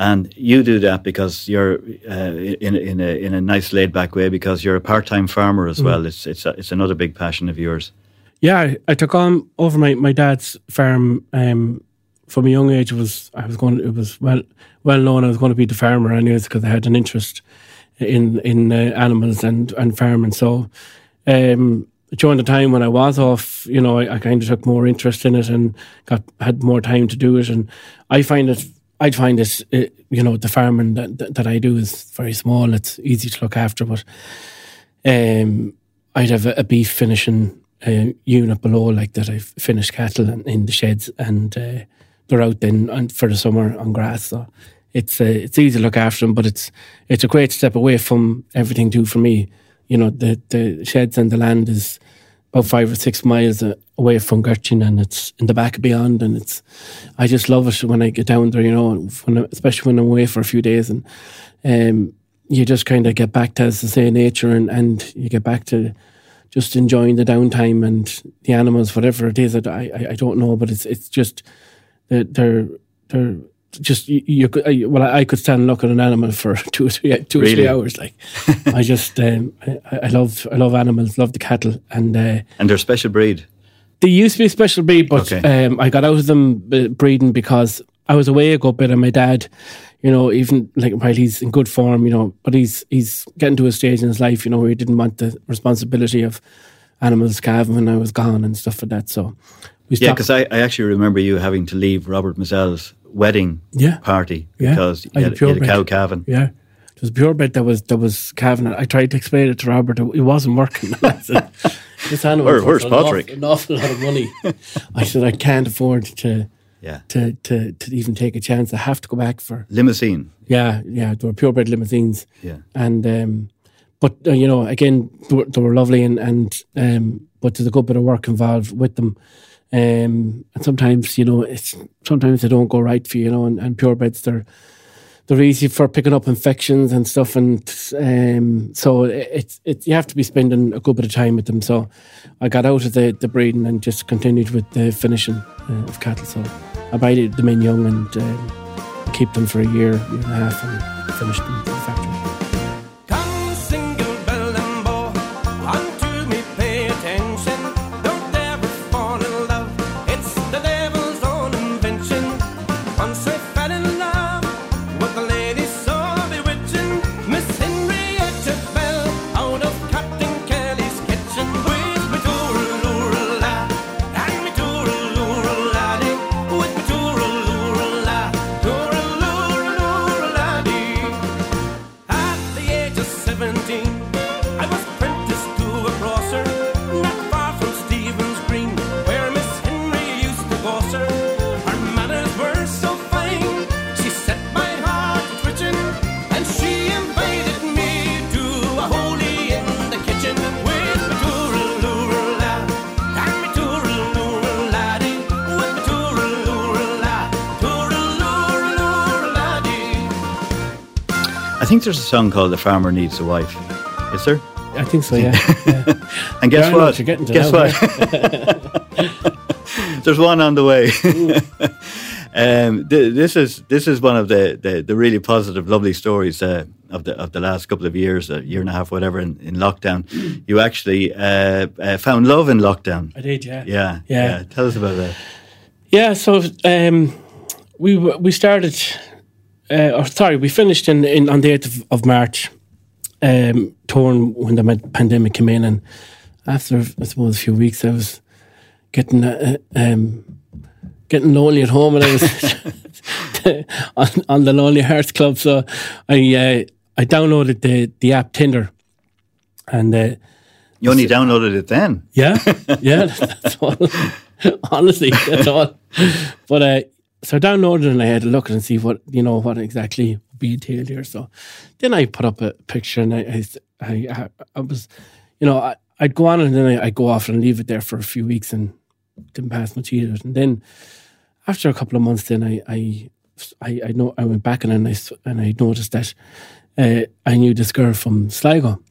and you do that because you're uh, in in a in a nice laid back way because you're a part time farmer Mm. as well. It's it's a, it's another big passion of yours. Yeah, I, took on over my, my dad's farm um, from a young age. It was I was going. It was well well known I was going to be the farmer anyways because I had an interest in in uh, animals and and farming. So um, during the time when I was off, you know, I, I kind of took more interest in it and got had more time to do it. And I find it. I find it, uh, you know, the farming that, that, I do is very small. It's easy to look after, but um, I'd have a, a beef finishing uh, unit below, like that. I've finished cattle in, in the sheds, and uh, they're out then on, for the summer on grass. So it's uh, it's easy to look after them, but it's it's a great step away from everything too for me. You know, the the sheds and the land is about five or six miles away from Gurteen, and it's in the back beyond, and it's I just love it when I get down there. You know, when, especially when I'm away for a few days, and um, you just kind of get back to, as I say, nature, and and you get back to just enjoying the downtime and the animals, whatever it is. I, I, I don't know, but it's it's just they're, they're just you, you well I could stand and look at an animal for two or three two Really? or three hours like I just um, I, I love I love animals love the cattle and uh, And they're special breed. they used to be a special breed but Okay. um, I got out of them uh, breeding because I was away a good bit and my dad you know even like while he's in good form you know but he's he's getting to a stage in his life you know where he didn't want the responsibility of animals calving when I was gone and stuff like that so Yeah, because I, I actually remember you having to leave Robert Mizzell's wedding Yeah. party Yeah. because you had had, you had a cow calving. Yeah. It was purebred that was that was calving. I tried to explain it to Robert. It wasn't working. I said, this animal Where- where's an awful- Patrick? An awful lot of money. I said I can't afford to Yeah. to to to even take a chance. I have to go back for Limousin. yeah yeah. There were purebred Limousins. Yeah. And um, but uh, you know again they were, they were lovely and and um, but there's a good bit of work involved with them. Um, and sometimes you know it's sometimes they don't go right for you, you know, and, and purebreds they're they're easy for picking up infections and stuff, and um, so it's it's you have to be spending a good bit of time with them. So I got out of the, the breeding and just continued with the finishing uh, of cattle. So I buy them in young and um, keep them for a year, year and a half, and finished them to the factory. Think there's a song called "The Farmer Needs a Wife." Is there? I think so, yeah. yeah. And guess Yeah, what? what you're getting to guess what? there's one on the way. um, th- this is this is one of the, the, the really positive, lovely stories uh, of the of the last couple of years, a year and a half, whatever, in, in lockdown. You actually uh, uh, found love in lockdown. I did, yeah. Yeah, Yeah. Tell us about that. Yeah, so um, we we started, uh, or sorry, we finished in, in on the eighth of, of March, um, touring when the med- pandemic came in, and after I suppose a few weeks, I was getting uh, um, getting lonely at home, and I was on, on the Lonely Hearts Club, so I uh, I downloaded the the app Tinder, and. Uh, You only downloaded it then. yeah, yeah, that's all. Honestly, that's all. But uh, so I downloaded and I had to look and see what you know what exactly would be entailed here. So then I put up a picture and I I, I, I was, you know, I, I'd go on and then I, I'd go off and leave it there for a few weeks and didn't pass much either. And then after a couple of months, then I I I, I know I went back and I and I noticed that uh, I knew this girl from Sligo.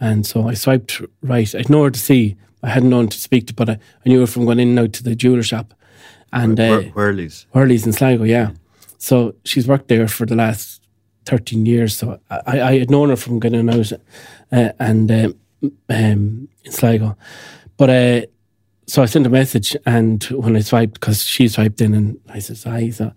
And so I swiped right. I'd her to see. I hadn't known to speak to, but I, I knew her from going in and out to the jeweler shop. And uh, Whir- Whirlies. Hurley's in Sligo, yeah. So she's worked there for the last 13 years. So I, I had known her from getting out uh, and um, um, in Sligo. But uh, so I sent a message, and when I swiped, because she swiped in, and I said, hi. So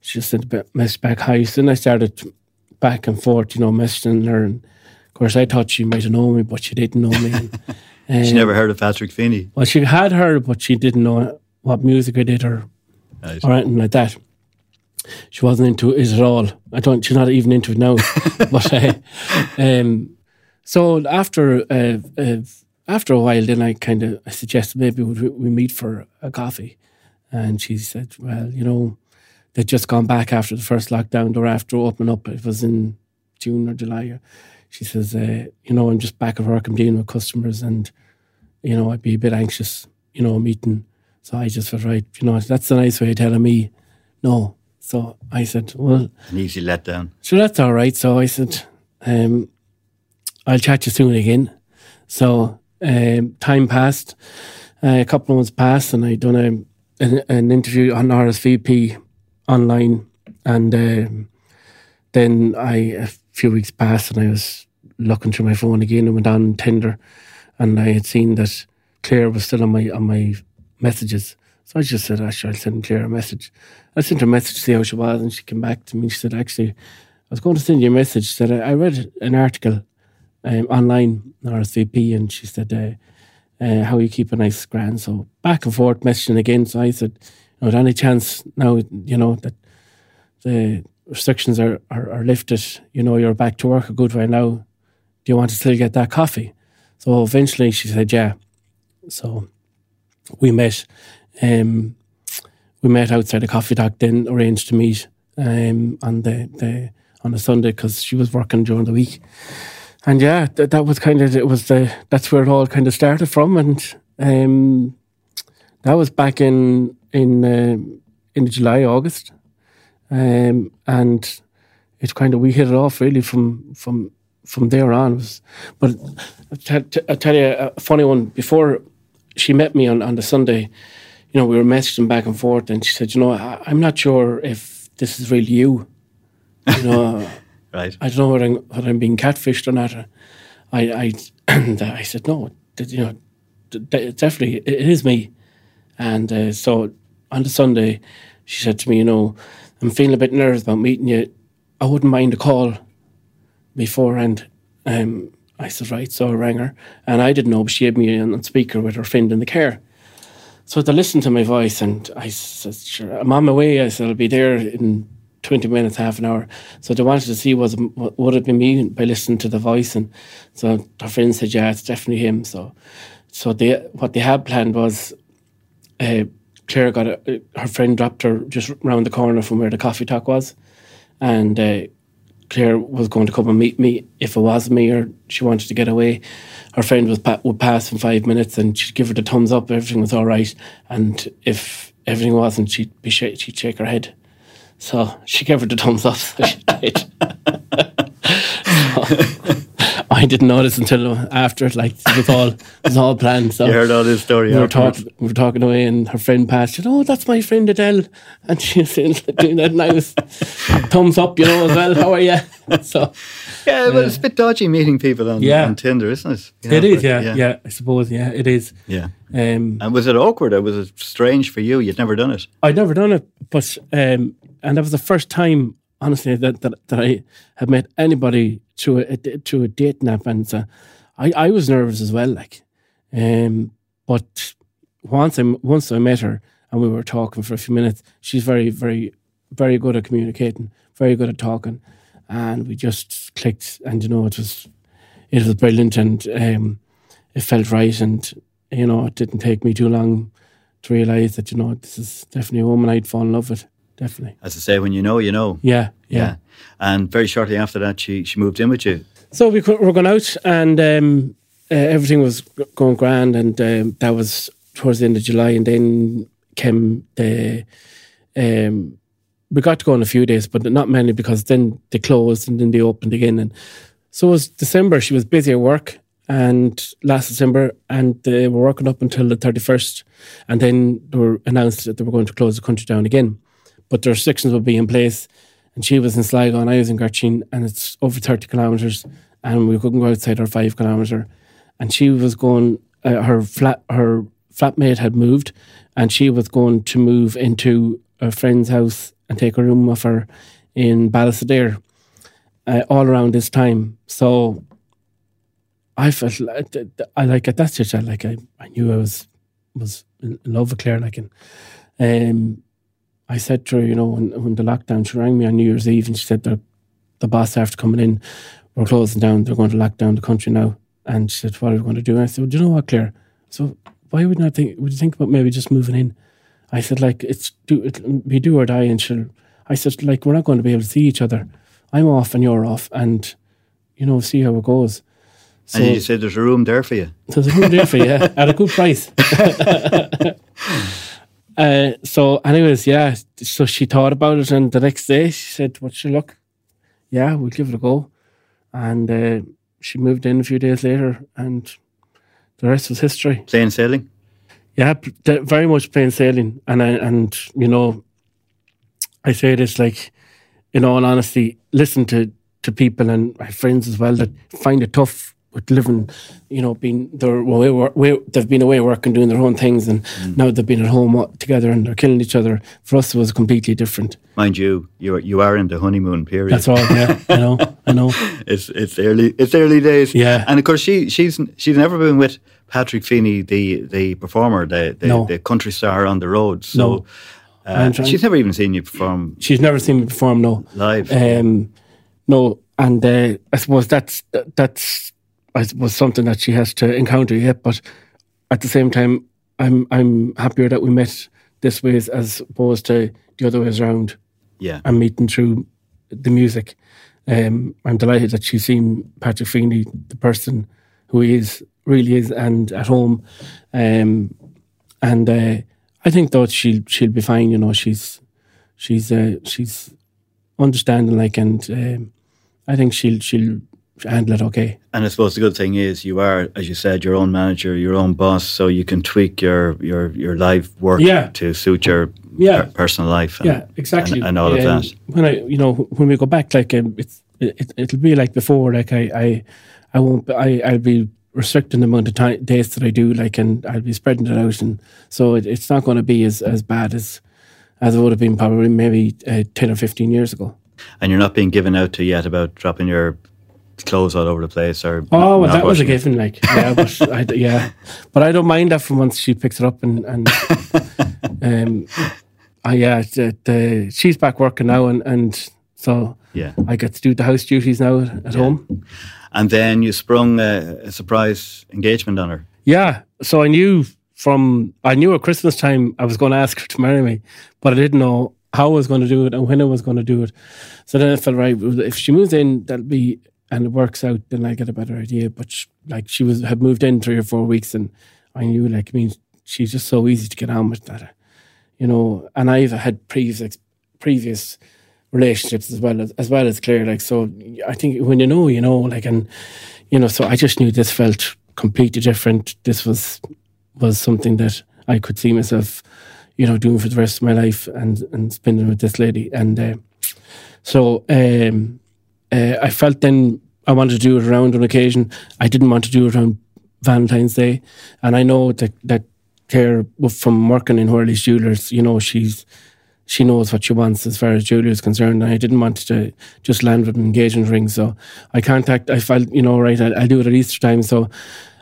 she just sent a bit- message back, hi. So then I started back and forth, you know, messaging her. And of course, I thought she might have known me, but she didn't know me. And, She um, never heard of Patrick Feeney. well, she had heard, but she didn't know what music I did or Right. or anything like that. She wasn't into it at all. I don't. She's not even into it now. but uh, um, So after uh, uh, after a while, then I kind of I suggested maybe we, we meet for a coffee, and she said, "Well, you know, they'd just gone back after the first lockdown. Or after opening up. It was in June or July. She says, uh, you know, I'm just back at work. I'm dealing with customers, and you know, I'd be a bit anxious, you know, meeting. So I just said, right, you know, that's a nice way of telling me no. So I said, well, An easy letdown. so that's all right. So I said, um, I'll chat you soon again. So um, time passed, uh, a couple of months passed, and I done a, an, an interview on RSVP online, and um, then I a few weeks passed, and I was looking through my phone again and went on Tinder, and I had seen that Claire was still on my on my messages. So I just said, actually, I'll send Claire a message. I sent her a message to see how she was, and she came back to me. She said, actually, I was going to send you a message. She said, I I read an article um, online RSVP, and she said, uh, uh, how you keep a nice grand. So back and forth, messaging again. So I said, you know, any chance now, you know, that the restrictions are, are, are lifted, you know, you're back to work a good way now. Do you want to still get that coffee? So eventually she said, yeah. So we met. Um, we met outside a coffee dock, then arranged to meet um, on the, the on a Sunday because she was working during the week. And yeah, that, that was kind of it was the that's where it all kind of started from, and um, that was back in in um in July August, um, and it kind of we hit it off really from from from there on. Was, but I tell, I tell you a funny one before she met me on on the Sunday. You know, we were messaging back and forth, and she said, "You know, I, I'm not sure if this is really you." You know. Right. I don't know whether I'm, whether I'm being catfished or not. I, I, and I said, no, you know, definitely it it is me. And uh, so on the Sunday, she said to me, you know, I'm feeling a bit nervous about meeting you. I wouldn't mind a call beforehand. Um, I said, right. So I rang her, and I didn't know, but she had me on speaker with her friend in the car. So they listened to my voice, and I said, sure, I'm on my way. I said, I'll be there in 20 minutes, half an hour. So they wanted to see was would it be me by listening to the voice, and so her friend said, "Yeah, it's definitely him." So, so they what they had planned was, uh, Claire got a, her friend dropped her just round the corner from where the coffee talk was, and uh, Claire was going to come and meet me if it was me or she wanted to get away. Her friend was would pass in five minutes and she'd give her the thumbs up. Everything was all right, and if everything wasn't, she'd be sh- she'd shake her head. So she gave her the thumbs up. So she. I didn't notice until after it. Like it was all it was all planned. So You heard all this story we were talking, we were talking away, and her friend passed. She said, "Oh, that's my friend Adele," and she was doing that, and I was thumbs up, you know, as well. How are you? So Yeah, well, it's a bit dodgy meeting people on, Yeah. on Tinder, isn't it? You know, is, but- yeah, yeah, I suppose, yeah, it is. Yeah. Um, And was it awkward or was it strange for you? You'd never done it. I'd never done it, but um, and that was the first time, honestly, that that, that I had met anybody to a, through a dating app, and so I, I was nervous as well, like, um, but once I once I met her and we were talking for a few minutes, she's very very very good at communicating, very good at talking, and we just clicked, and you know it was it was brilliant, and um, it felt right, and you know it didn't take me too long to realise that, you know, this is definitely a woman I'd fall in love with. Definitely. As I say, when you know, you know. Yeah, yeah. yeah. And very shortly after that, she, she moved in with you. So we were going out and um, uh, everything was going grand and um, that was towards the end of July and then came the... Um, we got to go on a few days, but not many because then they closed and then they opened again. And so it was December. She was busy at work and last December, and they were working up until the 31st. And then they were announced that they were going to close the country down again. But the restrictions would be in place. And she was in Sligo and I was in Gurteen, and it's over 30 kilometres. And we couldn't go outside our five kilometre. And she was going, uh, her flat, her flatmate had moved, and she was going to move into a friend's house and take a room of her in Ballysadare uh, all around this time. So I felt like, I like at that stage, I like I, I knew I was was in in love with Claire. Like, and um, I said to her, you know, when when the lockdown, she rang me on New Year's Eve, and she said the the boss after coming in we're closing down. They're going to lock down the country now. And she said, what are we going to do? And I said, well, do you know what, Claire? So why would not think? Would you think about maybe just moving in? I said, like it's do it be do or die. And she'll. I said, like we're not going to be able to see each other. I'm off and you're off, and you know, see how it goes. So and you said there's a room there for you. there's a room there for you yeah, at a good price. uh, so, anyways, yeah. So she thought about it, and the next day she said, "What's your look? Yeah, we'll give it a go." And uh, she moved in a few days later, and the rest was history. Plain sailing. Yeah, very much plain sailing, and I, and you know, I say this like, in all honesty, listen to to people and my friends as well that find it tough with living, you know, being they're away, way, they've been away working, doing their own things, and now they've been at home together and they're killing each other. For us, it was completely different. Mind you, you are, you are in the honeymoon period. That's all. Yeah, I know, I know. it's it's early it's early days. Yeah. and of course she she's she's never been with Patrick Feeney, the the performer, the the, No. the country star on the road. So No. uh, she's never even seen you perform She's never seen me perform. No, live. Um, no, and uh, I suppose that's that's I suppose something that she has to encounter yet. But at the same time, I'm I'm happier that we met this way as, as opposed to the other ways around. Yeah, I'm meeting through the music. Um, I'm delighted that she's seen Patrick Feeney, the person who he is, really is, and at home. Um, and uh, I think though she'll she'll be fine. You know, she's she's uh, she's understanding, like, and um, I think she'll she'll handle it okay. and I suppose the good thing is you are, as you said, your own manager, your own boss, so you can tweak your your your live work Yeah. to suit your Yeah. per- personal life. And, yeah, exactly. and, and all of that. When I, you know, when we go back, like um, it's it, it'll be like before. Like I, I, I won't. I, I'll be restricting the amount of time, days that I do. Like, and I'll be spreading it out, and so it, it's not going to be as as bad as as it would have been probably maybe uh, ten or fifteen years ago. And you're not being given out to yet about dropping your clothes all over the place or Oh, well, that was a given. Like, yeah, but I, yeah, but I don't mind that from once she picks it up and and um, I yeah, the, the, she's back working now, and and so Yeah. I get to do the house duties now at, at home. And then you sprung a, a surprise engagement on her. Yeah, so I knew from I knew at Christmas time I was going to ask her to marry me, but I didn't know how I was going to do it and when I was going to do it. So then I felt right if she moves in, that'll be and it works out, then I get a better idea. But sh like she was had moved in three or four weeks, and I knew like I mean she's just so easy to get on with that, you know. And I've had previous previous relationships as well as as well as Claire. Like so, I think when you know, you know, like and you know. So I just knew this felt completely different. This was was something that I could see myself, you know, doing for the rest of my life and and spending with this lady. And uh, so um, uh, I felt then I wanted to do it around an occasion. I didn't want to do it around Valentine's Day, and I know that that Claire, from working in Hurley's Jewelers, you know, she's she knows what she wants as far as jewelry is concerned. And I didn't want to just land with an engagement ring. So I contact, I felt, you know, right, I'll, I'll do it at Easter time. So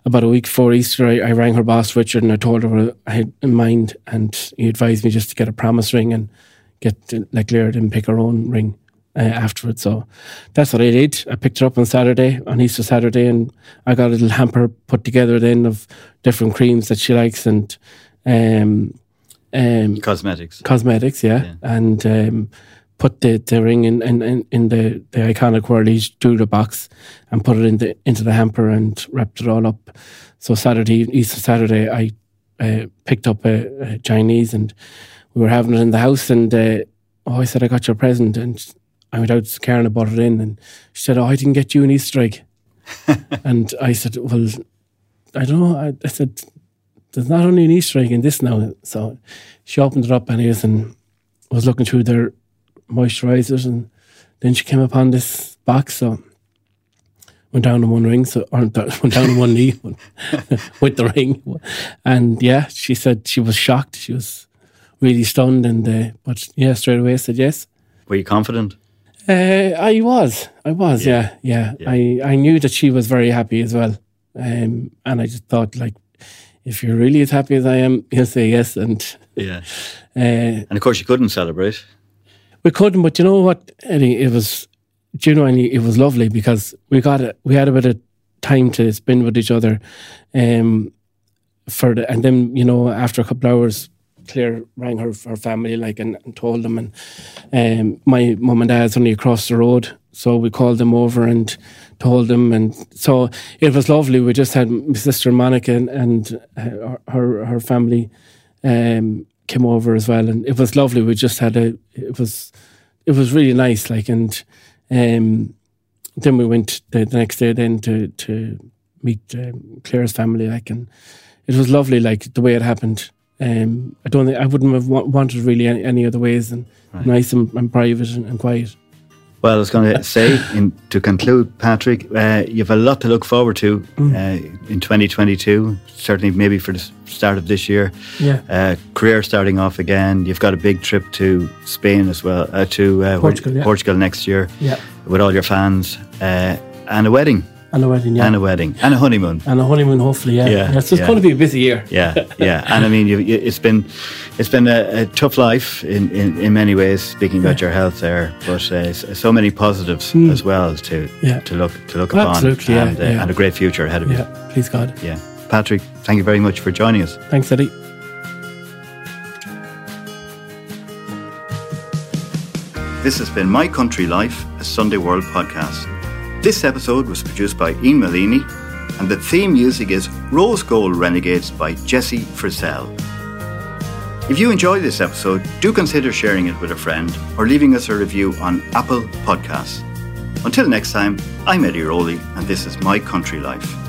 about a week before Easter, I, I rang her boss, Richard, and I told her what I had in mind. And he advised me just to get a promise ring and get, like, Claire didn't pick her own ring uh, afterwards. So that's what I did. I picked her up on Saturday, on Easter Saturday, and I got a little hamper put together then of different creams that she likes and, um, um, Cosmetics. cosmetics, yeah, Yeah. and um, put the, the ring in, in, in, in the, the iconic Hurley's jewelry box and put it in the, into the hamper and wrapped it all up. So Saturday, Easter Saturday, I uh, picked up a, a Chinese and we were having it in the house. And uh, oh, I said, I got your present. And I went out to Karen and bought it in. And she said, Oh, I didn't get you an Easter egg. and I said, Well, I don't know. I, I said, there's not only an Easter egg in this now. So she opened it up anyways and was looking through their moisturizers and then she came upon this box. So went down on one ring, so or went down on one knee with the ring. And yeah, she said she was shocked. She was really stunned. And uh, but yeah, straight away said yes. Were you confident? Uh, I was, I was, yeah, yeah. Yeah. I, I knew that she was very happy as well, um, and I just thought, like, if you're really as happy as I am, you'll say yes. And Yeah. uh, And of course, you couldn't celebrate. we couldn't, but you know what, Eddie? It was genuinely, it was lovely because we got it. We had a bit of time to spend with each other, um, for the, and then you know after a couple of hours, Claire rang her her family like and, and told them, and um, my mum and dad's only across the road, so we called them over and told them, and so it was lovely. We just had my sister Monica and, and her her, her family um, came over as well, and it was lovely. We just had a it was it was really nice, like and um, then we went the, the next day then to to meet um, Claire's family, like and it was lovely, like the way it happened. Um, I don't think I wouldn't have wa- wanted really any, any other ways than nice and, and private and, and quiet. Well, I was going to say, in, to conclude, Patrick, uh, you have a lot to look forward to uh, in 2022, certainly maybe for the start of this year. Yeah. Uh, career starting off again. You've got a big trip to Spain as well, uh, to uh, Portugal, yeah. Portugal next year Yeah, with all your fans, uh, and a wedding, and a wedding, yeah, and a wedding, and a honeymoon. and a honeymoon, hopefully, yeah. Yeah, yeah so it's yeah. going to be a busy year. Yeah, yeah, and I mean, you, you, it's been it's been a, a tough life in, in, in many ways. Speaking about your health there, but uh, so many positives as well to to look to look upon, Absolutely, and, uh, yeah. and a great future ahead of you. Yeah, please God. Yeah, Patrick, thank you very much for joining us. Thanks, Eddie. This has been My Country Life, a Sunday World podcast. This episode was produced by Ian Malini, and the theme music is Rose Gold Renegades by Jesse Frisell. If you enjoyed this episode, do consider sharing it with a friend or leaving us a review on Apple Podcasts. Until next time, I'm Eddie Rowley, and this is My Country Life.